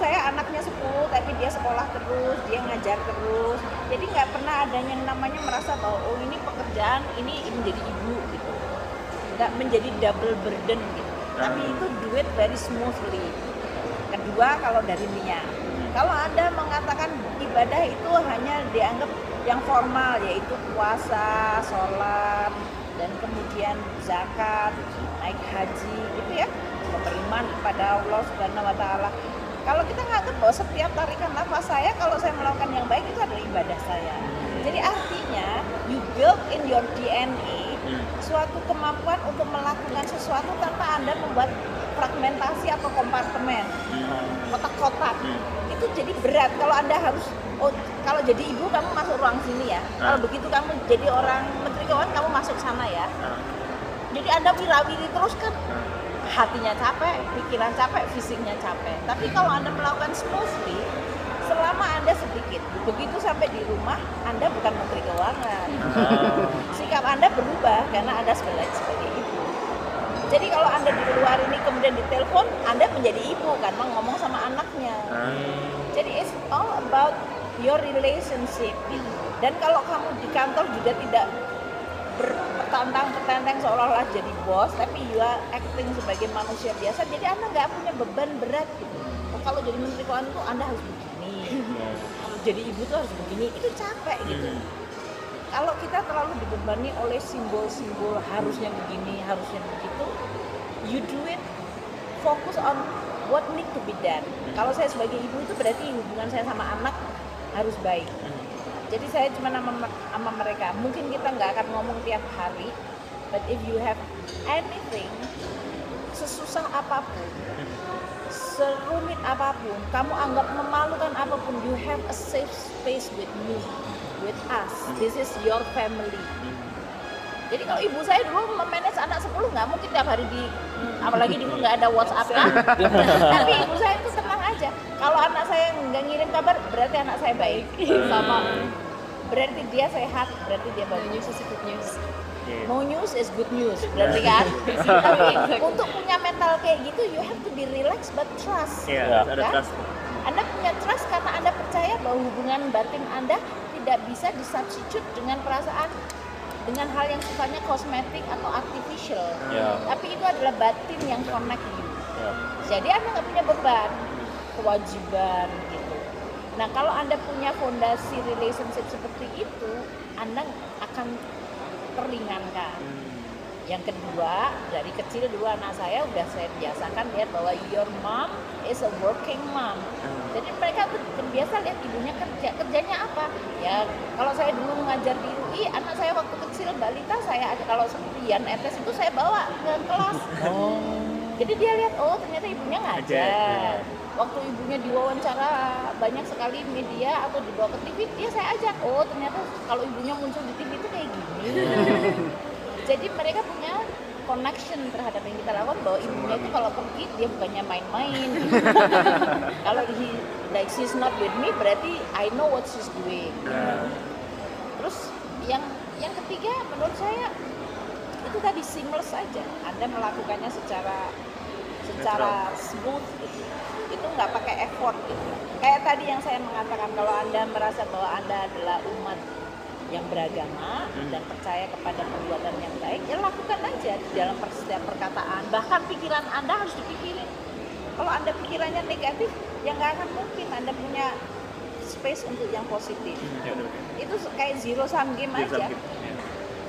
saya anaknya 10 tapi dia sekolah terus dia ngajar terus. Jadi nggak pernah ada yang namanya merasa bahwa oh ini pekerjaan ini menjadi ibu gitu. Nggak menjadi double burden gitu. Tapi itu do it very smoothly. Kedua kalau dari niat kalau anda mengatakan ibadah itu hanya dianggap yang formal yaitu puasa sholat dan kemudian zakat naik haji gitu ya. Beriman kepada Allah Subhanahu Wa Taala kalau kita nganggap bahwa setiap tarikan nafas saya kalau saya melakukan yang baik itu adalah ibadah saya. Jadi artinya you build in your DNA suatu kemampuan untuk melakukan sesuatu tanpa anda membuat fragmentasi atau kompartemen kotak-kotak. Itu jadi berat. Kalau anda harus oh kalau jadi ibu kamu masuk ruang sini ya. Kalau begitu kamu jadi orang menteri keuangan kamu masuk sana ya. Jadi anda wirawiri terus kan hatinya capek pikiran capek fisiknya capek. Tapi kalau anda melakukan smoothly selama anda sedikit begitu sampai di rumah anda bukan menteri keuangan. (laughs) Sikap anda berubah karena anda sebagai sebagai ibu. Jadi kalau anda di luar ini kemudian ditelepon anda menjadi ibu kan ngomong sama anaknya. Jadi it's all about your relationship. Dan kalau kamu di kantor juga tidak bertantang-petantang seolah-olah jadi bos tapi you are acting sebagai manusia biasa jadi anda nggak punya beban berat gitu. Oh, kalau jadi menteri keuangan itu anda harus begini. Kalau jadi ibu tuh harus begini. Itu capek gitu. Hmm. kalau kita terlalu dibebani oleh simbol-simbol harusnya begini harusnya begitu you do it fokus on what need to be done. Kalau saya sebagai ibu itu berarti hubungan saya sama anak harus baik jadi saya cuma sama, sama mereka. Mungkin kita nggak akan ngomong tiap hari but if you have anything sesusah apa pun serumit apa pun kamu anggap memalukan apa pun you have a safe space with me with us. This is your family. Jadi kalau ibu saya dulu memanage anak 10 nggak mungkin tiap hari di apalagi dulu nggak ada WhatsApp kan? Tapi ibu saya itu tenang aja. Kalau anak saya nggak ngirim kabar berarti anak saya baik. Sama. Berarti dia sehat berarti dia bagus. News is good news. No news is good news berarti kan? (laughs) Tapi untuk punya mental kayak gitu you have to be relaxed but trust. Iya, ada Kan? trust. anda punya trust karena anda percaya bahwa hubungan batin anda tidak bisa disubstitute dengan perasaan dengan hal yang sifatnya kosmetik atau artificial. Ya. tapi itu adalah batin yang connect you. Ya. jadi anda nggak punya beban kewajiban gitu. Nah kalau anda punya fondasi relationship seperti itu anda akan teringankan yang kedua dari kecil dulu anak saya udah saya biasakan lihat bahwa your mom is a working mom. Jadi mereka terbiasa lihat ibunya kerja. Kerjanya apa? Ya kalau saya dulu mengajar di UI anak saya waktu kecil balita saya ada kalau sepian etes itu saya bawa ke kelas. Jadi dia lihat oh ternyata ibunya ngajar waktu ibunya diwawancara banyak sekali media atau dibawa ke TV dia saya ajak oh ternyata kalau ibunya muncul di TV itu kayak gini. (laughs) Jadi mereka punya connection terhadap yang kita lakukan bahwa ibunya itu kalau pergi dia bukannya main-main. (laughs) Kalau he like she's not with me berarti I know what she's doing. Terus yang yang ketiga menurut saya itu tadi seamless saja anda melakukannya secara secara smooth gitu itu nggak pakai effort gitu. Kayak tadi yang saya mengatakan kalau anda merasa bahwa anda adalah umat yang beragama dan percaya kepada perbuatan yang baik ya lakukan aja di dalam setiap perkataan. Bahkan pikiran anda harus dipikirin. Kalau anda pikirannya negatif ya nggak akan mungkin anda punya space untuk yang positif. Ya, udah, udah. itu kayak zero sum game Zero sum aja. game, ya.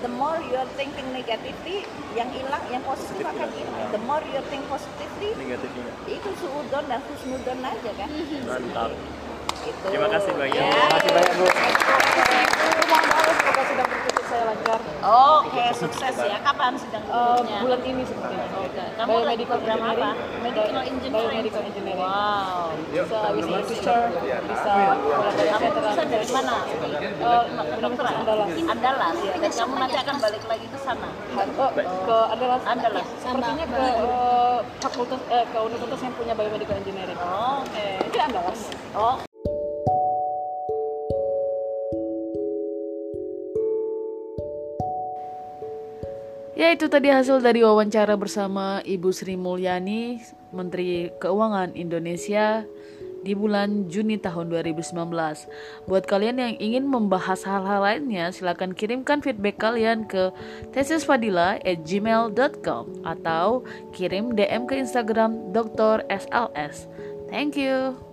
The more you are thinking negatively yang hilang yang positif akan hilang the more you think positively Negatifnya. itu suudon dan husnudon aja kan Mantap. gitu Terima kasih banyak. Ya. Terima kasih banyak, Bu. Uang banget semoga sidang berikutnya lancar. Oke sukses ya. Kapan sedang Eh, berikutnya? bulan ini sepertinya kamu lagi program apa? Medical engineering. Biomedical engineering. Wow. Bisa bisa teacher bisa kamu bisa dari mana? Eh, Universitas Andalas. Andalas. Dan kamu nanti akan balik lagi ke sana. Oh, ke Andalas. Andalas. sepertinya ke eh, fakultas eh, ke universitas yang punya biomedical engineering. Oke. Itu Andalas. Oh Ya itu tadi hasil dari wawancara bersama Ibu Sri Mulyani, Menteri Keuangan Indonesia di bulan Juni tahun 2019. Buat kalian yang ingin membahas hal-hal lainnya, silakan kirimkan feedback kalian ke tesisfadila@gmail.com atau kirim DM ke Instagram Dr. SLS. Thank you.